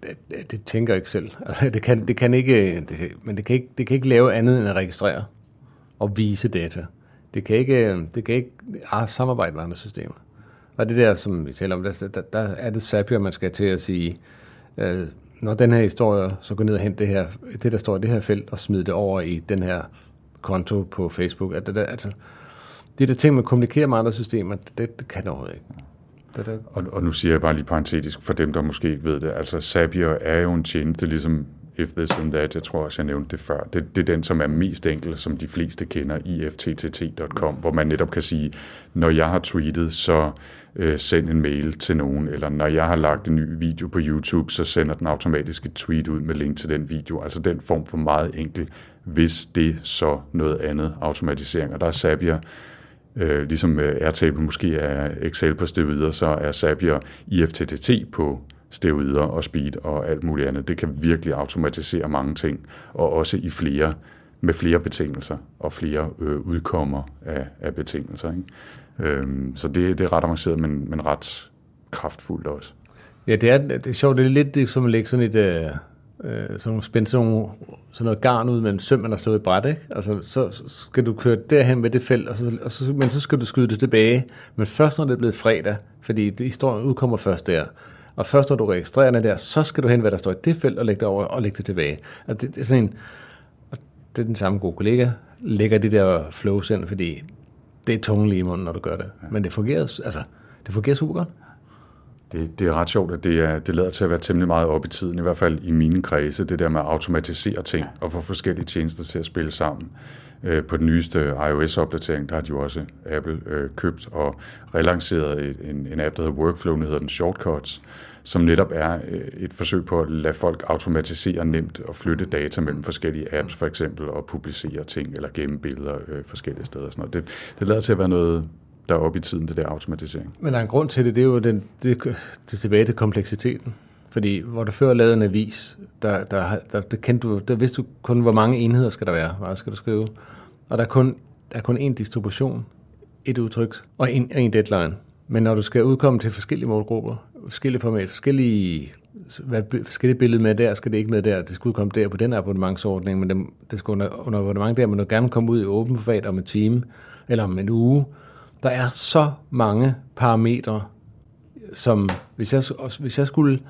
at, at, at det tænker ikke selv. Altså, det kan, det kan ikke, det men det kan, ikke, det kan ikke lave andet end at registrere og vise data. Det kan ikke, det kan ikke ah, samarbejde med andre systemer. Og det der, som vi taler om, der, der, der er det Zapier, man skal til at sige, øh, når den her historie, så gå ned og hente det her, det der står i det her felt, og smid det over i den her konto på Facebook. At det der, altså, det der ting, man kommunikerer med andre systemer, det, det kan det overhovedet ikke. Det, det, Og, og nu siger jeg bare lige parentetisk, for dem, der måske ikke ved det, altså Zapier er jo en tjeneste, ligesom If This and That, jeg tror også, jeg nævnte det før. Det, det er den, som er mest enkel, som de fleste kender ifttt.com, hvor man netop kan sige, når jeg har tweetet, så øh, send en mail til nogen, eller når jeg har lagt en ny video på YouTube, så sender den automatisk et tweet ud med link til den video. Altså den form for meget enkel, hvis det så noget andet automatisering. Og der er Zapier Øh, ligesom øh, Airtable måske er Excel på steroider, så er Zapier IFTTT på steroider og speed og alt muligt andet. Det kan virkelig automatisere mange ting, og også i flere med flere betingelser og flere øh, udkommer af, af betingelser. Ikke? Øhm, så det, det er ret avanceret, men, men ret kraftfuldt også. Ja, det er, det er sjovt. Det er lidt det, er som at lægge sådan et, øh, øh, så nogle spændt sådan, nogle, sådan noget garn ud med en søm, man har slået i bræt, ikke? Altså, så så skal du køre derhen med det felt, og så, og så, men så skal du skyde det tilbage. Men først når det er blevet fredag, fordi det, historien udkommer først der. Og først når du registrerer den der, så skal du hen, hvad der står i det felt, og lægge det over og lægge det tilbage. Altså, det, det er sådan en, og det er den samme gode kollega, lægger det der flows ind, fordi det er tunge lige i munden, når du gør det. Men det fungerer, altså, det fungerer super godt. Det, det er ret sjovt, at det, er, det lader til at være temmelig meget op i tiden, i hvert fald i mine kredse, det der med at automatisere ting og få forskellige tjenester til at spille sammen. Øh, på den nyeste iOS-opdatering, der har de jo også Apple øh, købt og relanceret en, en app, der hedder Workflow, der hedder den Shortcuts, som netop er øh, et forsøg på at lade folk automatisere nemt og flytte data mellem forskellige apps for eksempel, og publicere ting eller gemme billeder øh, forskellige steder. Og Sådan noget. Det, det lader til at være noget, der er oppe i tiden, det der automatisering. Men der er en grund til det, det er jo den, det, det er tilbage til kompleksiteten. Fordi hvor du før lavede en avis, der, der, der, der, kendte du, der vidste du kun, hvor mange enheder skal der være, hvad skal du skrive. Og der er kun, der er kun én distribution, et udtryk og en, en deadline. Men når du skal udkomme til forskellige målgrupper, forskellige format, forskellige, hvad, forskellige billede med der, skal det ikke med der, det skulle komme der på den abonnementsordning, men det, det skulle under, under abonnement der, men du gerne komme ud i åben format om en time, eller om en uge. Der er så mange parametre, som hvis jeg, hvis jeg skulle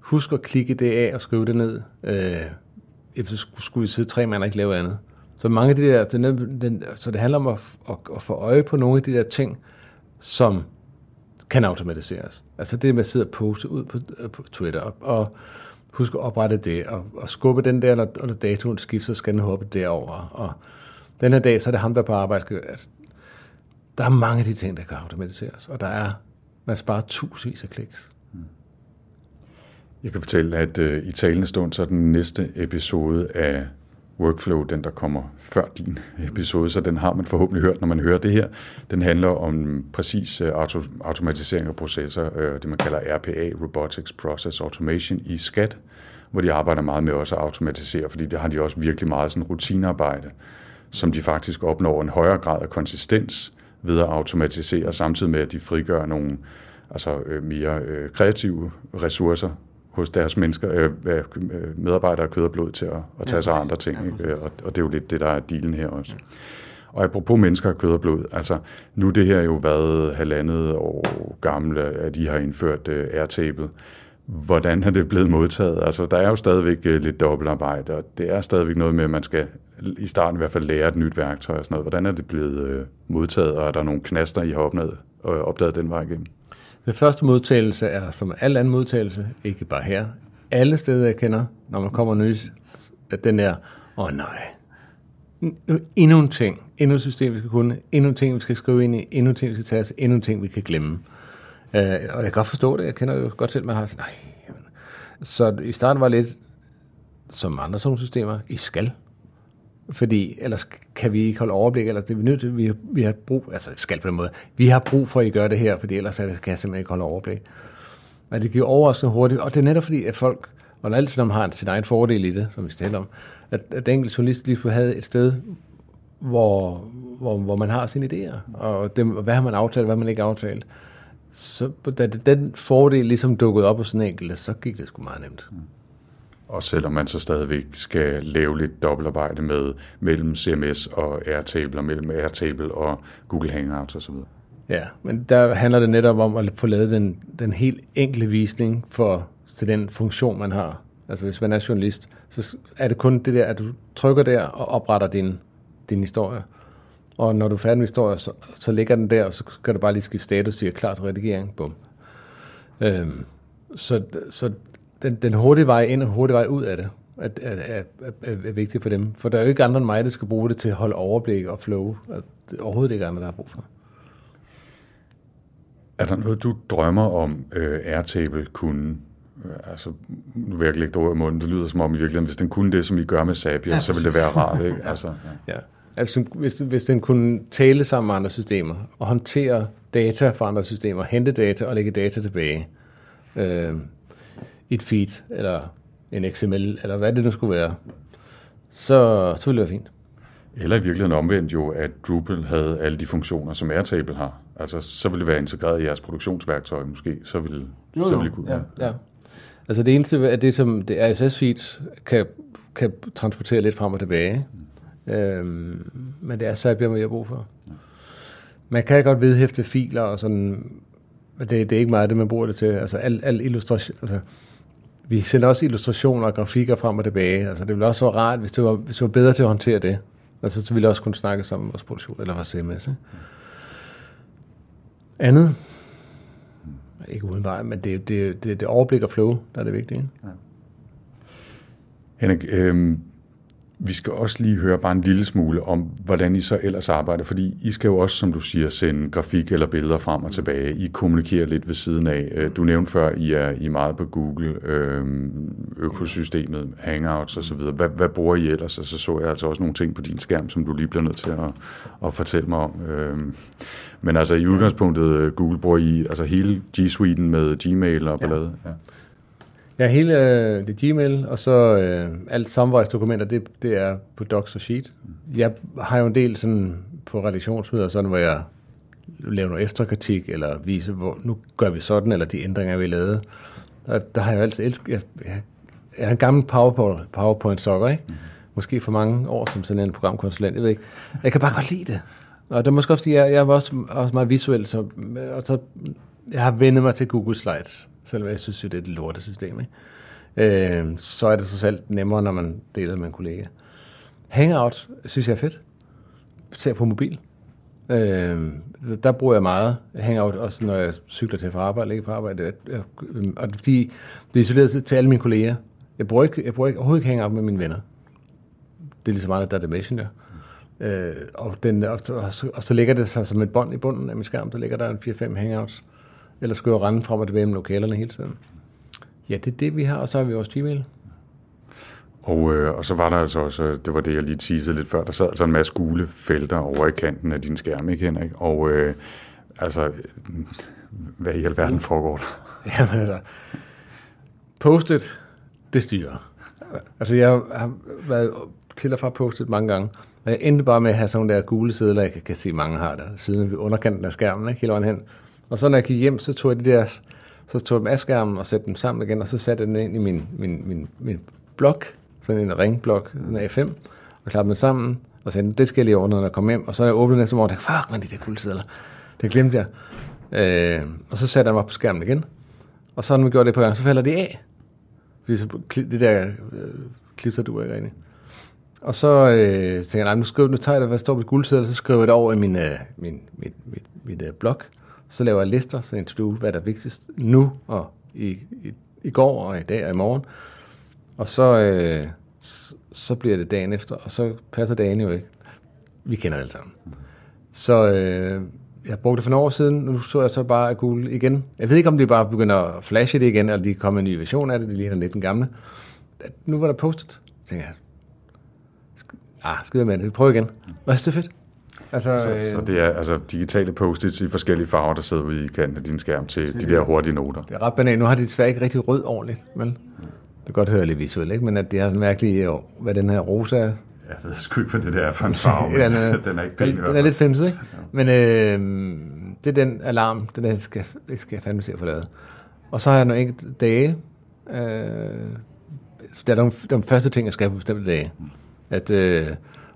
huske at klikke det af og skrive det ned, øh, så skulle vi sidde tre mand og ikke lave andet. Så mange af de der, den, den, så det handler om at, at, at få øje på nogle af de der ting, som kan automatiseres. Altså det med at sidde og poste ud på, øh, på Twitter og, og huske at oprette det og, og skubbe den der, når, når datoen skifter, så skal den hoppe derover. Og den her dag, så er det ham, der på arbejde. Altså, der er mange af de ting, der kan automatiseres, og der er, man sparer tusindvis af kliks. Jeg kan fortælle, at øh, i talende stund, så er den næste episode af Workflow, den der kommer før din episode, så den har man forhåbentlig hørt, når man hører det her. Den handler om præcis øh, auto, automatisering af processer, øh, det man kalder RPA, Robotics Process Automation i SCAT, hvor de arbejder meget med også at automatisere, fordi der har de også virkelig meget sådan rutinearbejde, som de faktisk opnår en højere grad af konsistens ved at automatisere, samtidig med at de frigør nogle altså, øh, mere kreative ressourcer hos deres mennesker, øh, øh, medarbejdere af kød og blod til at, at tage sig af andre ting. Ikke? Og, og det er jo lidt det, der er dealen her også. Og apropos mennesker af kød og blod, altså nu det her jo været halvandet år gammel, at de har indført uh, airtable. Hvordan er det blevet modtaget? Altså der er jo stadigvæk uh, lidt dobbeltarbejde, og det er stadigvæk noget med, at man skal i starten i hvert fald lære et nyt værktøj og sådan noget. Hvordan er det blevet uh, modtaget, og er der nogle knaster, I har opdaget, uh, opdaget den vej igennem? Den første modtagelse er som al anden modtagelse, ikke bare her, alle steder jeg kender, når man kommer nys, at den der, åh oh, nej, øh, endnu en ting, endnu et system, vi skal kunne, endnu en ting, vi skal skrive ind i, endnu en ting, vi skal tage os, endnu en ting, vi kan glemme. Uh, og jeg kan godt forstå det, jeg kender jo godt selv, man har sådan, nej. Så i starten var det lidt, som andre sådan systemer, I skal fordi ellers kan vi ikke holde overblik, ellers det er vi nødt til, vi, vi har brug, altså skal på den måde, vi har brug for, at I gør det her, fordi ellers kan jeg simpelthen ikke holde overblik. Og det giver overraskende hurtigt, og det er netop fordi, at folk, og altid når har sin egen fordel i det, som vi taler om, at, at den enkelte journalist lige have et sted, hvor, hvor, hvor man har sine idéer, og det, hvad har man aftalt, hvad har man ikke aftalt. Så da den fordel ligesom dukkede op hos den enkelte, så gik det sgu meget nemt. Mm. Og selvom man så stadigvæk skal lave lidt dobbeltarbejde med mellem CMS og Airtable, og mellem Airtable og Google Hangouts osv. Ja, men der handler det netop om at få lavet den, den helt enkle visning for, til den funktion, man har. Altså hvis man er journalist, så er det kun det der, at du trykker der og opretter din, din historie. Og når du er færdig med historien, så, så ligger den der, og så kan du bare lige skifte status til klar til redigering. Bum. Øhm, så, så den, den hurtige vej ind og hurtige vej ud af det er, er, er, er, vigtigt for dem. For der er jo ikke andre end mig, der skal bruge det til at holde overblik og flow. Det er overhovedet ikke andre, der har brug for. Er der noget, du drømmer om, uh, Airtable kunne? Altså, nu vil jeg ikke lægge det i munden. Det lyder som om i virkeligheden, hvis den kunne det, som I gør med Zapier, ja. så ville det være rart, ikke? Altså, ja. ja. Altså, hvis, hvis den kunne tale sammen med andre systemer, og håndtere data fra andre systemer, hente data og lægge data tilbage, øh, et feed, eller en XML, eller hvad det nu skulle være, så, så ville det være fint. Eller i virkeligheden omvendt jo, at Drupal havde alle de funktioner, som Airtable har. Altså, så ville det være integreret i jeres produktionsværktøj måske. Så ville, jo, så ville det kunne. Ja, ja. Altså det eneste er det, som det RSS-feed kan, kan transportere lidt frem og tilbage. Mm. Øhm, men det er så, jeg har brug for. Man kan godt vedhæfte filer og sådan, men det, det er ikke meget det, man bruger det til. Altså al, al illustration, altså, vi sender også illustrationer og grafikker frem og tilbage. Altså det ville også være rart, hvis det var, hvis det var bedre til at håndtere det. Altså så ville jeg også kunne snakke sammen med vores produktion, eller vores CMS. Ikke? Andet? Ikke udenbart, men det, det, det, det overblik og flow, der er det vigtige. Ja. Henrik, øh, vi skal også lige høre bare en lille smule om, hvordan I så ellers arbejder, fordi I skal jo også, som du siger, sende grafik eller billeder frem og tilbage. I kommunikerer lidt ved siden af. Øh, du nævnte før, I er, I er meget på Google, øh, økosystemet, Hangouts osv. Hvad, hvad bruger I ellers? Og så så jeg altså også nogle ting på din skærm, som du lige bliver nødt til at, at fortælle mig om. Øh, men altså i udgangspunktet, øh, Google bruger I altså hele G Suite'en med Gmail og ballade? Ja. ja. Ja, hele øh, det Gmail, og så øh, alt samvejsdokumenter, det, det er på Docs og Sheet. Jeg har jo en del sådan på redaktionsmøder, sådan, hvor jeg laver noget efterkritik, eller viser, hvor nu gør vi sådan, eller de ændringer, vi lavede. Og der har jeg jo altid elsket, jeg, jeg, jeg er en gammel PowerPoint, PowerPoint sokker, ikke? Måske for mange år som sådan en programkonsulent, jeg ved ikke. Jeg kan bare godt lide det. Og det er måske også, fordi jeg, jeg var også, også meget visuel, så, og så jeg har vendt mig til Google Slides selvom jeg synes det er et lortesystem. Ikke? Øh, så er det så selv nemmere, når man deler med en kollega. Hangout synes jeg er fedt. Ser på mobil. Øh, der bruger jeg meget Hangout, også når jeg cykler til for arbejde, ikke på arbejde. Og fordi det er isoleret til alle mine kolleger. Jeg bruger, ikke, jeg bruger ikke, overhovedet ikke Hangout med mine venner. Det er lige så meget, der er det Messenger. Øh, og, den, og, og, og, så ligger det sig som et bånd i bunden af min skærm, der ligger der en 4-5 hangouts. Eller skal jeg rende frem og tilbage med lokalerne hele tiden? Ja, det er det, vi har, og så har vi vores Gmail. Og, øh, og så var der altså også, det var det, jeg lige teasede lidt før, der sad altså en masse gule felter over i kanten af din skærm, ikke Henrik? Og øh, altså, hvad i alverden foregår der? Jamen altså, postet, det styrer. Altså, jeg har været til og fra postet mange gange, og jeg endte bare med at have sådan der gule sædler, jeg kan, kan se, mange har der, siden ved underkanten af skærmen, ikke? hele vejen hen. Og så når jeg gik hjem, så tog jeg de der, så tog jeg dem af skærmen og satte dem sammen igen, og så satte jeg den ind i min, min, min, min blok, sådan en ringblok, en A5, og klappede dem sammen, og sagde, det skal jeg lige ordne, når jeg kommer hjem. Og så er jeg åbnede næste morgen, og tænkte, fuck man, de der guldsedler. Det glemte jeg. Øh, og så satte jeg mig på skærmen igen. Og så når man gjorde det på gang, så falder de af. Fordi så, det der øh, klister du ikke rigtig. Og så øh, tænkte jeg, nu, skriver, nu tager jeg det, hvad står på guldsedler, så skriver jeg det over i min, øh, min, mit, min, mit øh, blok. Så laver jeg lister, så en hvad der er vigtigst nu, og i, i, i går, og i dag, og i morgen. Og så, øh, så bliver det dagen efter, og så passer dagen jo ikke. Vi kender det alle sammen. Så øh, jeg brugte det for nogle år siden, nu så jeg så bare Google igen. Jeg ved ikke, om de bare begynder at flashe det igen, eller de kommer en ny version af det, det ligner lidt den gamle. Nu var der postet. Så tænkte jeg, ah, skider med det, vi prøver igen. Hvad er det fedt? Altså, så, øh, så det er altså digitale post-its i forskellige farver, der sidder ude i kanten af din skærm til de der hurtige noter. Det er ret banalt. Nu har de desværre ikke rigtig rød ordentligt, vel? Det kan godt høre lidt visuelt, ikke? men at det har sådan mærkeligt, hvad den her rosa er. Jeg ved sgu ikke, hvad det der er for en farve. den, er, den er ikke pæn, Den er lidt femset, ikke? Ja. Men øh, det er den alarm, den der skal, det skal jeg fandme se at få lavet. Og så har jeg nogle enkelte dage. Øh, der er nogle, de første ting, jeg skal på bestemte dage. At øh,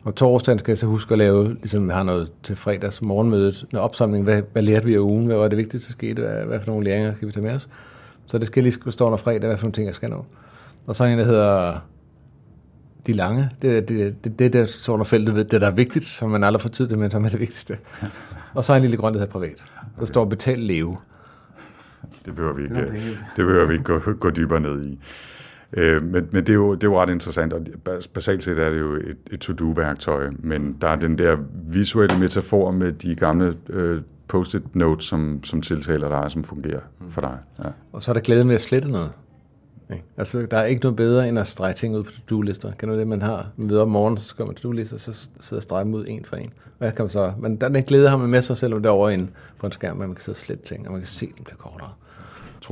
og torsdagen skal jeg så huske at lave, ligesom vi har noget til fredags morgenmødet, en opsamling, hvad, hvad lærte vi af ugen, hvad var det vigtigste, der skete, hvad, hvad for nogle læringer kan vi tage med os. Så det skal lige stå under fredag, hvad for nogle ting, jeg skal nå. Og så er en, der hedder de lange. Det, det, det, det der står under feltet, det der er vigtigt, som man aldrig får tid til, men som er det vigtigste. Og så er en lille grøn, der hedder privat. Der okay. står betal leve. Det behøver vi ikke, det behøver vi ikke gå, gå dybere ned i. Øh, men men det, er jo, det er jo ret interessant, og basalt set er det jo et, et to-do-værktøj, men der er den der visuelle metafor med de gamle øh, post-it notes, som, som tiltaler dig, som fungerer for dig. Ja. Og så er der glæden ved at slette noget. Okay. Altså, der er ikke noget bedre, end at strege ting ud på to-do-lister. Kan du det, man har? Man ved om morgenen, så skal man to-do-lister, så sidder og strege ud en for en. Og jeg kan så, men den glæde har man med sig, selvom det er over en, på en skærm, at man kan sidde og slette ting, og man kan se, at den bliver kortere.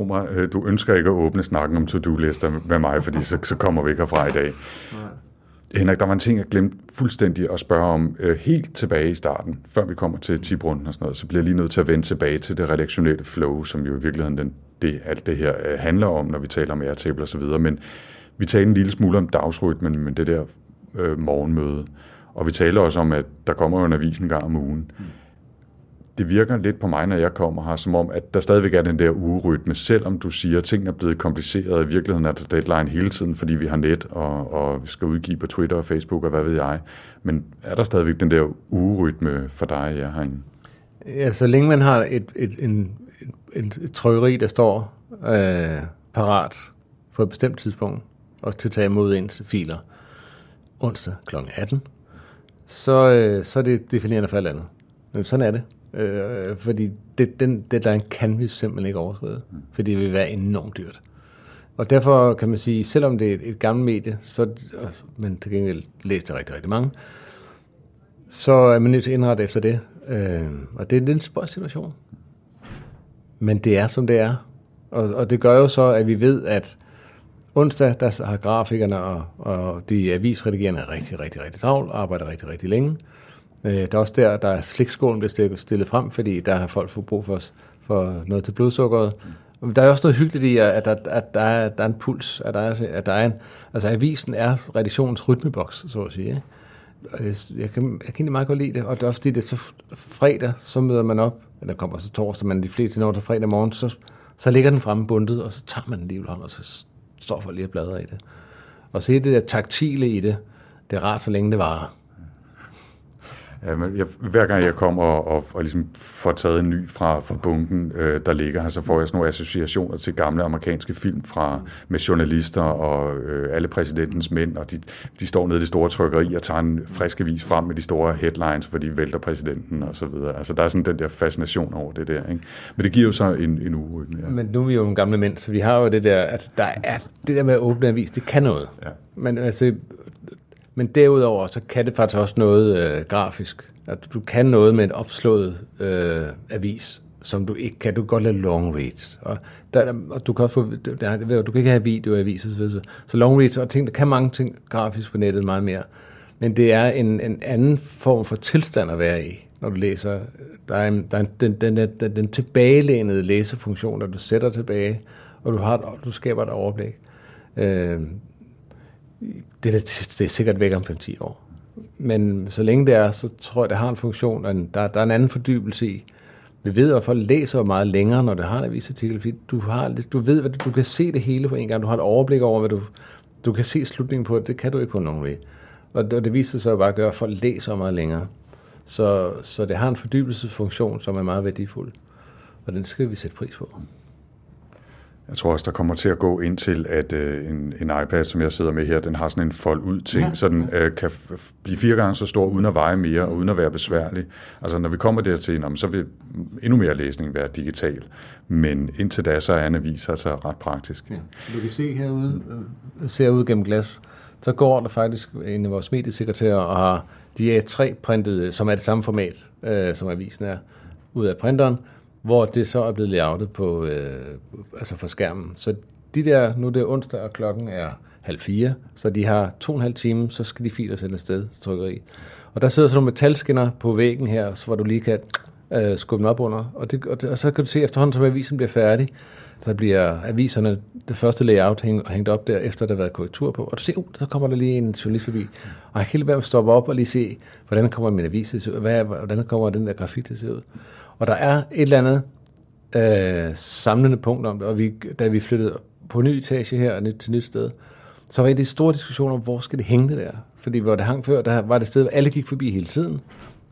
Tro mig, øh, du ønsker ikke at åbne snakken om to-do-lister med mig, fordi så, så kommer vi ikke herfra i dag. Nej. Henrik, der var en ting, jeg glemte fuldstændig at spørge om øh, helt tilbage i starten, før vi kommer til tiprunden og sådan noget, så bliver jeg lige nødt til at vende tilbage til det redaktionelle flow, som jo i virkeligheden den det, alt det her øh, handler om, når vi taler om Airtable osv., men vi taler en lille smule om dagsrytmen, men det der øh, morgenmøde, og vi taler også om, at der kommer jo en avis en gang om ugen. Mm det virker lidt på mig, når jeg kommer her, som om, at der stadigvæk er den der ugerytme, selvom du siger, at tingene er blevet kompliceret. I virkeligheden er der deadline hele tiden, fordi vi har net og, og vi skal udgive på Twitter og Facebook og hvad ved jeg. Men er der stadigvæk den der ugerytme for dig jeg herinde? Ja, så længe man har et, et, en, et, et trykkeri, der står øh, parat på et bestemt tidspunkt, og til at tage imod ens filer onsdag kl. 18, så, øh, så er det definerende for alt andet. Men sådan er det. Øh, fordi det, den deadline kan vi simpelthen ikke overskride, mm. fordi det vil være enormt dyrt. Og derfor kan man sige, selvom det er et, et gammelt medie, så, men til gengæld læser det rigtig, rigtig mange, så er man nødt til at indrette efter det. Øh, og det er en lidt spørg situation. Men det er, som det er. Og, og det gør jo så, at vi ved, at onsdag, der har grafikerne og, og de avisredigerende rigtig, rigtig, rigtig travlt, arbejder rigtig, rigtig længe. Øh, Øh, det er også der, der er slikskålen bliver stillet frem, fordi der har folk fået brug for, for noget til blodsukkeret. Der er også noget hyggeligt i, at der, at der, er, der er en puls, at der er, at der er en, altså avisen er redaktionens rytmeboks, så at sige. Ikke? Jeg, jeg, kan, jeg kan egentlig meget godt lide det, og det er også fordi, det er så fredag, så møder man op, eller kommer så torsdag, men de fleste når til fredag morgen, så, så ligger den fremme bundet, og så tager man den lige hånd, og så står for lige at bladre i det. Og se det der taktile i det, det er rart, så længe det varer. Ja, men jeg, hver gang jeg kommer og, og, og ligesom får taget en ny fra, fra bunken, øh, der ligger her, så får jeg sådan nogle associationer til gamle amerikanske film fra, med journalister og øh, alle præsidentens mænd, og de, de står nede i det store trykkeri og tager en frisk avis frem med de store headlines, hvor de vælter præsidenten og så videre. Altså der er sådan den der fascination over det der. Ikke? Men det giver jo så en, en uge. Ja. Men nu er vi jo en gamle mænd, så vi har jo det der, at der er det der med at åbne avis, det kan noget. Ja. Men altså, men derudover, så kan det faktisk også noget øh, grafisk. At du kan noget med en opslået øh, avis, som du ikke kan. Du kan godt lade long reads. Og, der, og du kan få, der, du kan ikke have videoaviser, så, så long reads og ting, der kan mange ting grafisk på nettet meget mere. Men det er en, en anden form for tilstand at være i, når du læser. Der er, en, der er en, den, den, den, den tilbagelænede læsefunktion, der du sætter tilbage, og du, har, du skaber et overblik. Øh, det, det, det er sikkert væk om 5-10 år. Men så længe det er, så tror jeg, det har en funktion, og der, der er en anden fordybelse i. Vi ved, at folk læser meget længere, når det har en avisartikel, fordi du, har, du ved, hvad du, du kan se det hele på en gang. Du har et overblik over, hvad du, du kan se slutningen på. Det kan du ikke på nogen måde. Og det, det viser sig bare at gøre, at folk læser meget længere. Så, så det har en fordybelsesfunktion, som er meget værdifuld. Og den skal vi sætte pris på. Jeg tror også, der kommer til at gå ind til, at øh, en, en iPad, som jeg sidder med her, den har sådan en fold ud ting, ja. så den øh, kan blive fire gange så stor, uden at veje mere, og uden at være besværlig. Altså når vi kommer dertil, så vil endnu mere læsning være digital. Men indtil da, så er en avis altså ret praktisk. Ja. Du kan se herude, øh, ser ud gennem glas, så går der faktisk en af vores mediesekretærer og har de er tre printet, som er det samme format, øh, som avisen er, ud af printeren, hvor det så er blevet layoutet på, øh, altså for skærmen. Så de der, nu er det onsdag, og klokken er halv fire, så de har to og en halv time, så skal de filer sendes afsted til trykkeri. Og der sidder så nogle metalskinner på væggen her, hvor du lige kan øh, skubbe dem op under. Og, det, og, det, og så kan du se efterhånden, som avisen bliver færdig, så bliver aviserne, det første layout hæng, hængt op der, efter der har været korrektur på. Og du ser, uh, så kommer der lige en journalist forbi. Og jeg kan helt være at stoppe op og lige se, hvordan kommer min avis til at se ud, hvad, hvordan kommer den der grafik til at se ud. Og der er et eller andet øh, samlende punkt om det, og vi, da vi flyttede på ny etage her til nyt sted, så var det en stor diskussion om, hvor skal det hænge det der? Fordi hvor det hang før, der var det sted, hvor alle gik forbi hele tiden,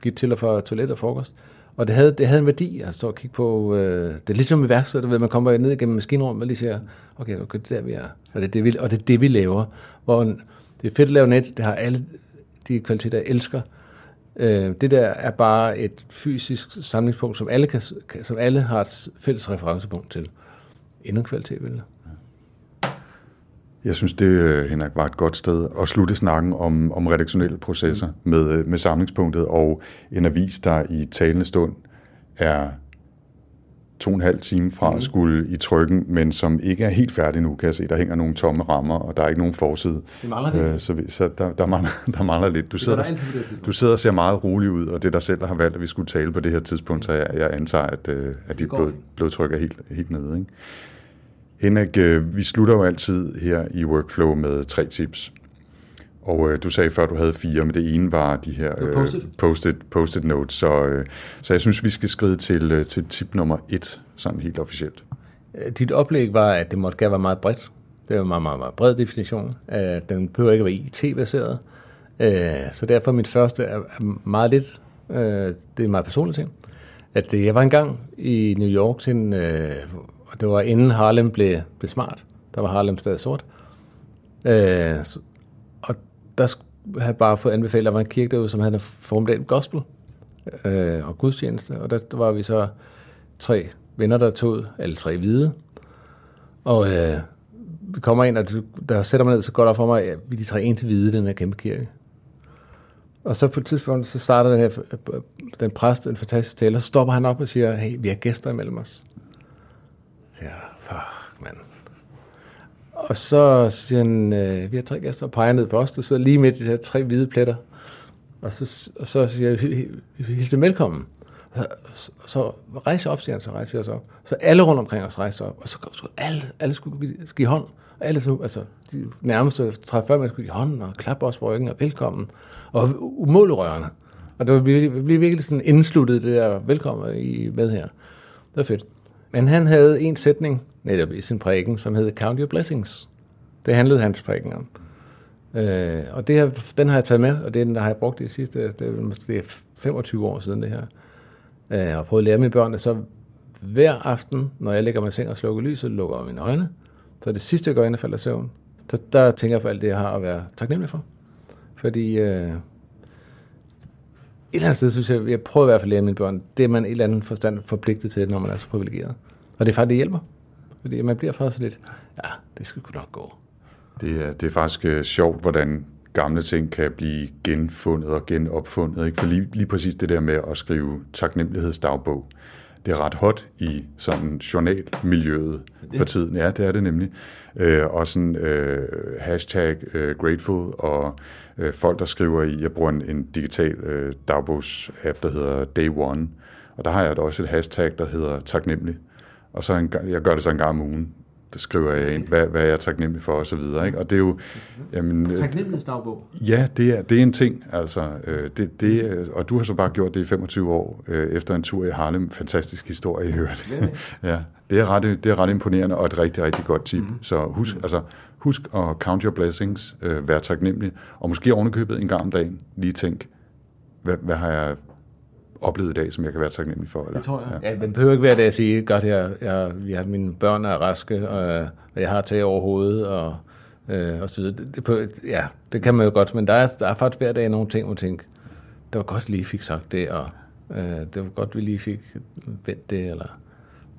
gik til og fra toilet og frokost. Og det havde, det havde en værdi at stå og kigge på. Øh, det er ligesom med værkstedet, du ved, man kommer ned igennem maskinrummet og lige siger, okay, okay, det er der vi er. Og det er det, vi, og det, er det, vi laver. Hvor en, det er fedt at lave net, det har alle de kvaliteter, jeg elsker. Øh, det der er bare et fysisk samlingspunkt, som alle, kan, som alle har et fælles referencepunkt til. Endnu kvalitet, vel? Jeg synes, det, øh, Henrik, var et godt sted at slutte snakken om, om redaktionelle processer mm. med, øh, med samlingspunktet og en avis, der i talende stund er to og en halv time fra mm. at skulle i trykken, men som ikke er helt færdig nu, kan jeg se. Der hænger nogle tomme rammer, og der er ikke nogen forside. Det mangler det. Øh, så, vi, så der, der, mangler, der mangler lidt. Du sidder, der, du sidder og ser meget rolig ud, og det er dig selv, der har valgt, at vi skulle tale på det her tidspunkt, så jeg, jeg antager, at, øh, at dit blod, blodtryk er helt, helt nede. Ikke? Henrik, øh, vi slutter jo altid her i Workflow med tre tips. Og øh, du sagde før, du havde fire, men det ene var de her øh, post-it. post-it, post-it notes. Så, øh, så jeg synes, vi skal skride til, øh, til tip nummer et, sådan helt officielt. Øh, Dit oplæg var, at det måtte gerne være meget bredt. Det er en meget, meget, meget bred definition. Øh, Den behøver ikke at være IT-baseret. Øh, Så derfor mit første er meget lidt, øh, det er en meget personlig ting, at øh, jeg var engang i New York til en, øh, og det var inden Harlem blev, blev smart. Der var Harlem stadig sort. Øh, så- der sk- havde jeg bare fået anbefalet, at der var en kirke derude, som havde formidabel gospel øh, og gudstjeneste. Og der, der var vi så tre venner, der tog ud, alle tre hvide. Og øh, vi kommer ind, og der sætter mig ned, så godt op for mig, at vi de tre eneste hvide den her kæmpe kirke. Og så på et tidspunkt, så starter den her, øh, den præst, en fantastisk tale, og så stopper han op og siger, hey, vi har gæster imellem os. Så jeg, fuck, mand. Og så siger han, øh, vi har tre gæster, og peger ned på os, der sidder lige midt i de her tre hvide pletter. Og så, og så siger jeg, "Hi- hils dem velkommen. Og så, så rejser jeg op, siger han, så rejser vi os op. Så alle rundt omkring os rejser op, og så skulle alle, alle skulle give, give hånd. Og alle så, altså, de nærmeste 30-40 mennesker skulle give hånd og klappe os på ryggen og velkommen. Og umådeligt rørende. Og det blev, blev virkelig sådan indsluttet det der velkommen i, med her. Det var fedt. Men han havde en sætning netop i sin prædiken, som hed Count Your Blessings. Det handlede hans prædiken om. Øh, og det her, den har jeg taget med, og det er den der har jeg brugt de sidste det er, måske 25 år siden det her. Øh, og prøvet at lære mine børn, at så hver aften, når jeg lægger mig i seng og slukker lyset, lukker jeg mine øjne. Så det sidste, jeg går ind og falder i søvn, der, der tænker jeg på alt det, jeg har at være taknemmelig for. Fordi øh, et eller andet sted, synes jeg, jeg prøver i hvert fald at lære mine børn, det er man i et eller andet forstand forpligtet til, når man er så privilegeret. Og det er faktisk, det hjælper. Fordi man bliver faktisk lidt, ja, det skal sgu nok gå. Det er, det er faktisk øh, sjovt, hvordan gamle ting kan blive genfundet og genopfundet. Ikke? For lige, lige præcis det der med at skrive taknemmelighedsdagbog, det er ret hot i sådan journalmiljøet for tiden. Ja, det er det nemlig. Øh, og sådan øh, hashtag øh, grateful, og øh, folk, der skriver i, jeg bruger en, en digital øh, dagbogsapp, der hedder Day One, og der har jeg da også et hashtag, der hedder taknemmelig. Og så en, jeg gør det så en gang om ugen. Der skriver jeg ind, hvad, hvad er jeg taknemmelig for, og så videre. Ikke? Og det er jo... Jamen, øh, Taknemmelighedsdagbog. Ja, det er, det er en ting, altså. Øh, det, det, og du har så bare gjort det i 25 år, øh, efter en tur i Harlem. Fantastisk historie, i hørt. ja, det er, ret, det er ret imponerende, og et rigtig, rigtig godt tip. Mm. Så husk, altså, husk at count your blessings, øh, vær taknemmelig, og måske ovenikøbet en gang om dagen, lige tænk, hvad, hvad har jeg oplevet i dag, som jeg kan være taknemmelig for? Eller? Det tror jeg. Ja, men det behøver ikke være det at sige, godt, jeg, jeg, vi har, mine børn er raske, og, og jeg har tag over hovedet, og, øh, og så videre. Det, det, ja, det kan man jo godt, men der er, der er faktisk hver dag nogle ting, hvor man tænker, det var godt, at lige fik sagt det, og øh, det var godt, vi lige fik vendt det, eller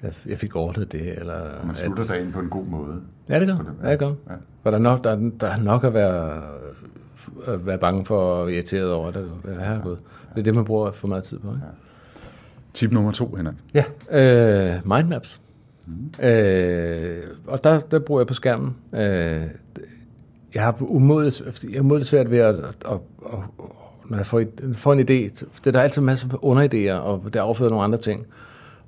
jeg, jeg fik ordnet det, eller... Man slutter dagen på en god måde. Ja, det gør. Ja, det gør. ja. For der er nok, der, er- der er nok at være, at være bange for og irriteret over. Det, herregud. det er det, man bruger for meget tid på. Ikke? Tip nummer to, Henrik. Ja, øh, mindmaps. Mm. Øh, og der, der bruger jeg på skærmen. Øh, jeg har umådeligt, jeg har umådeligt svært ved at, at, at, at når jeg får, et- får en idé, det er der altid masser af underidéer, og der afføder nogle andre ting.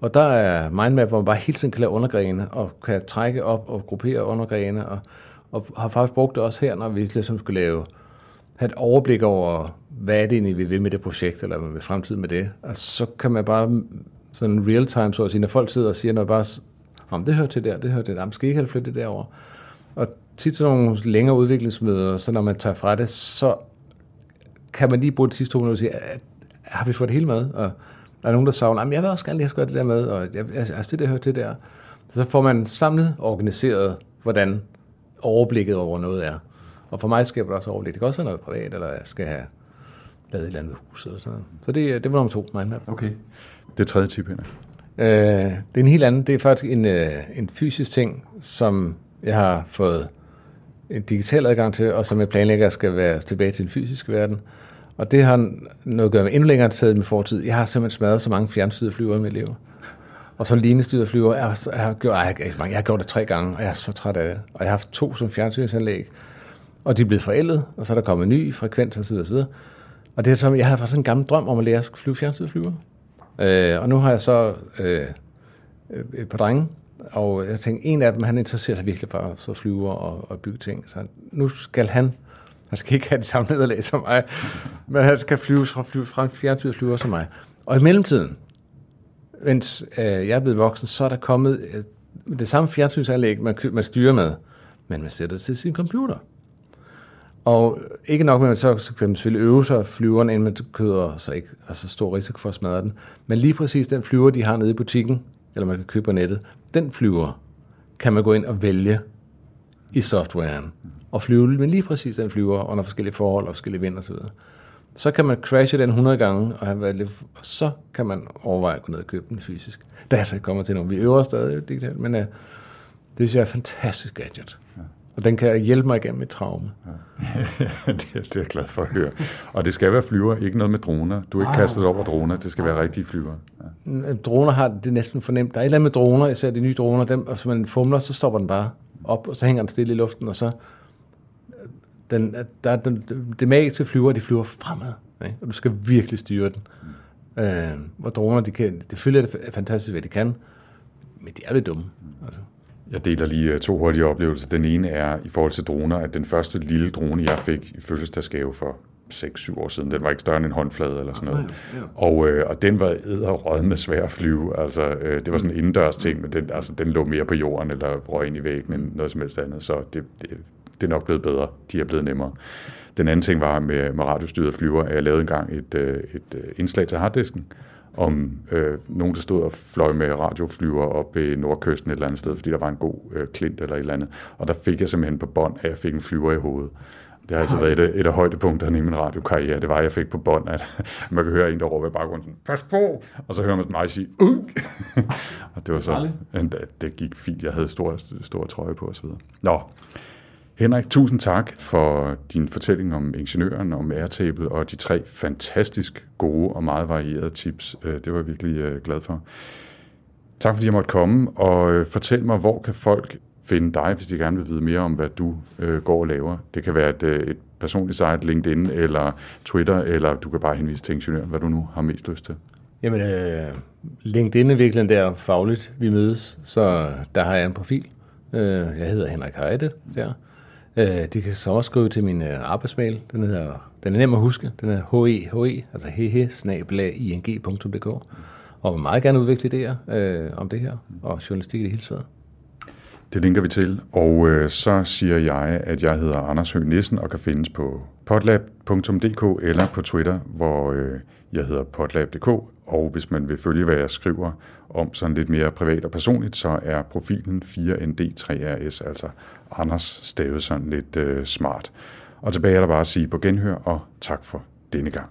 Og der er mindmap, hvor man bare hele tiden kan lave undergrene, og kan trække op og gruppere undergrene, og, og har faktisk brugt det også her, når vi ligesom skal lave, have et overblik over, hvad er det egentlig, vi vil med det projekt, eller hvad vil fremtiden med det. Og så kan man bare sådan real time, så at sige, når folk sidder og siger noget, bare, om det hører til der, det hører til der, skal ikke have det flyttet derover. Og tit sådan nogle længere udviklingsmøder, så når man tager fra det, så kan man lige bruge de sidste to minutter og sige, at, har vi fået det hele med? Og der er nogen, der savner, "Jamen, jeg vil også gerne lige have det der med, og jeg, altså det der hører til der. Så får man samlet organiseret, hvordan overblikket over noget er. Og for mig skaber det også overblik. Det kan også være noget privat, eller jeg skal have lavet et eller andet huset. Eller sådan noget. Så det, det var nummer to, mindmap. Okay. Det tredje tip, Henrik. Øh, det er en helt anden. Det er faktisk en, øh, en fysisk ting, som jeg har fået en digital adgang til, og som jeg planlægger skal være tilbage til den fysiske verden. Og det har noget at gøre med endnu længere tid med fortid. Jeg har simpelthen smadret så mange fjernstyrede flyver i mit liv. Og så lignestyrede flyver, jeg har, jeg, har gjort, ej, jeg, jeg har gjort det tre gange, og jeg er så træt af det. Og jeg har haft to som fjernstyringsanlæg, og de er blevet forældet, og så er der kommet ny frekvens osv. osv. Og det er som, jeg havde faktisk en gammel drøm om at lære at flyve fjernsynsflyver. Øh, og nu har jeg så øh, øh, et par drenge, Og jeg tænkte, en af dem, han interesserer sig virkelig for så flyver og, og bygge ting. Så nu skal han, han skal ikke have det samme nederlag som mig, men han skal flyve fra, flyve fra en flyver som mig. Og i mellemtiden, mens øh, jeg er blevet voksen, så er der kommet øh, det samme fjernsynsanlæg, man, man styrer med, men man sætter det til sin computer. Og ikke nok med, at man så skal man selvfølgelig øve sig flyveren, inden man køder, så ikke altså stor risiko for at smadre den. Men lige præcis den flyver, de har nede i butikken, eller man kan købe på nettet, den flyver kan man gå ind og vælge i softwaren og flyve med lige præcis den flyver under forskellige forhold og forskellige vind osv. Så så kan man crashe den 100 gange, og, have været lidt, og så kan man overveje at gå ned og købe den fysisk. Der er så ikke kommet til nogen. Vi øver stadig digitalt, men uh, det synes jeg er et fantastisk gadget. Og den kan hjælpe mig igennem et traume. Ja. det, det er jeg glad for at høre. Og det skal være flyver, ikke noget med droner. Du er ikke kastet over droner, det skal være rigtige flyver. Ja. Droner har det næsten fornemt. Der er et eller andet med droner, især de nye droner, dem, og så man fumler, så stopper den bare op, og så hænger den stille i luften, og så den, der, den, det magiske flyver, de flyver fremad, ikke? og du skal virkelig styre den. Mm. Øh, hvor droner, de kan, det følger det fantastisk, hvad de kan, men de er lidt dumme. Altså. Jeg deler lige øh, to hurtige oplevelser. Den ene er i forhold til droner, at den første lille drone, jeg fik i fødselsdagsgave for 6-7 år siden, den var ikke større end en håndflade eller sådan noget. Og, øh, og den var æderrød med svær at flyve. Altså, øh, det var sådan en indendørs ting, men den, altså, den lå mere på jorden eller røg ind i væggen end noget som helst andet. Så det, det, det er nok blevet bedre. De er blevet nemmere. Den anden ting var med, med radiostyret flyver, at jeg lavede engang et, øh, et indslag til harddisken, om øh, nogen, der stod og fløj med radioflyver op ved nordkysten et eller andet sted, fordi der var en god øh, klint eller et eller andet. Og der fik jeg simpelthen på bånd, at jeg fik en flyver i hovedet. Det har altså været et, et af højdepunkterne i min radiokarriere. Det var, at jeg fik på bånd, at man kan høre en, der råber i baggrunden, sådan, pas på! Og så hører man mig sige, uh! og det var så, det gik fint. Jeg havde stor, stor trøje på osv. Nå, Henrik, tusind tak for din fortælling om ingeniøren, om Airtable og de tre fantastisk gode og meget varierede tips. Øh, det var jeg virkelig øh, glad for. Tak fordi jeg måtte komme, og øh, fortæl mig, hvor kan folk finde dig, hvis de gerne vil vide mere om, hvad du går og laver. Det kan være et, et personligt site, LinkedIn eller Twitter, eller du kan bare henvise til ingeniøren, hvad du nu har mest lyst til. Jamen, øh, LinkedIn er virkelig der fagligt, vi mødes, så der har jeg en profil. jeg hedder Henrik Heide der. Øh, de kan så også skrive til min øh, arbejdsmail. Den, hedder, den er nem at huske. Den er altså he, altså hehe, ing.dk. Og vil meget gerne udvikle idéer øh, om det her, og journalistik i det hele taget. Det linker vi til, og øh, så siger jeg, at jeg hedder Anders Høgh Nissen og kan findes på potlab.dk eller på Twitter, hvor øh, jeg hedder potlab.dk, og hvis man vil følge, hvad jeg skriver om sådan lidt mere privat og personligt, så er profilen 4ND3RS, altså Anders stavet sådan lidt øh, smart. Og tilbage er der bare at sige på genhør, og tak for denne gang.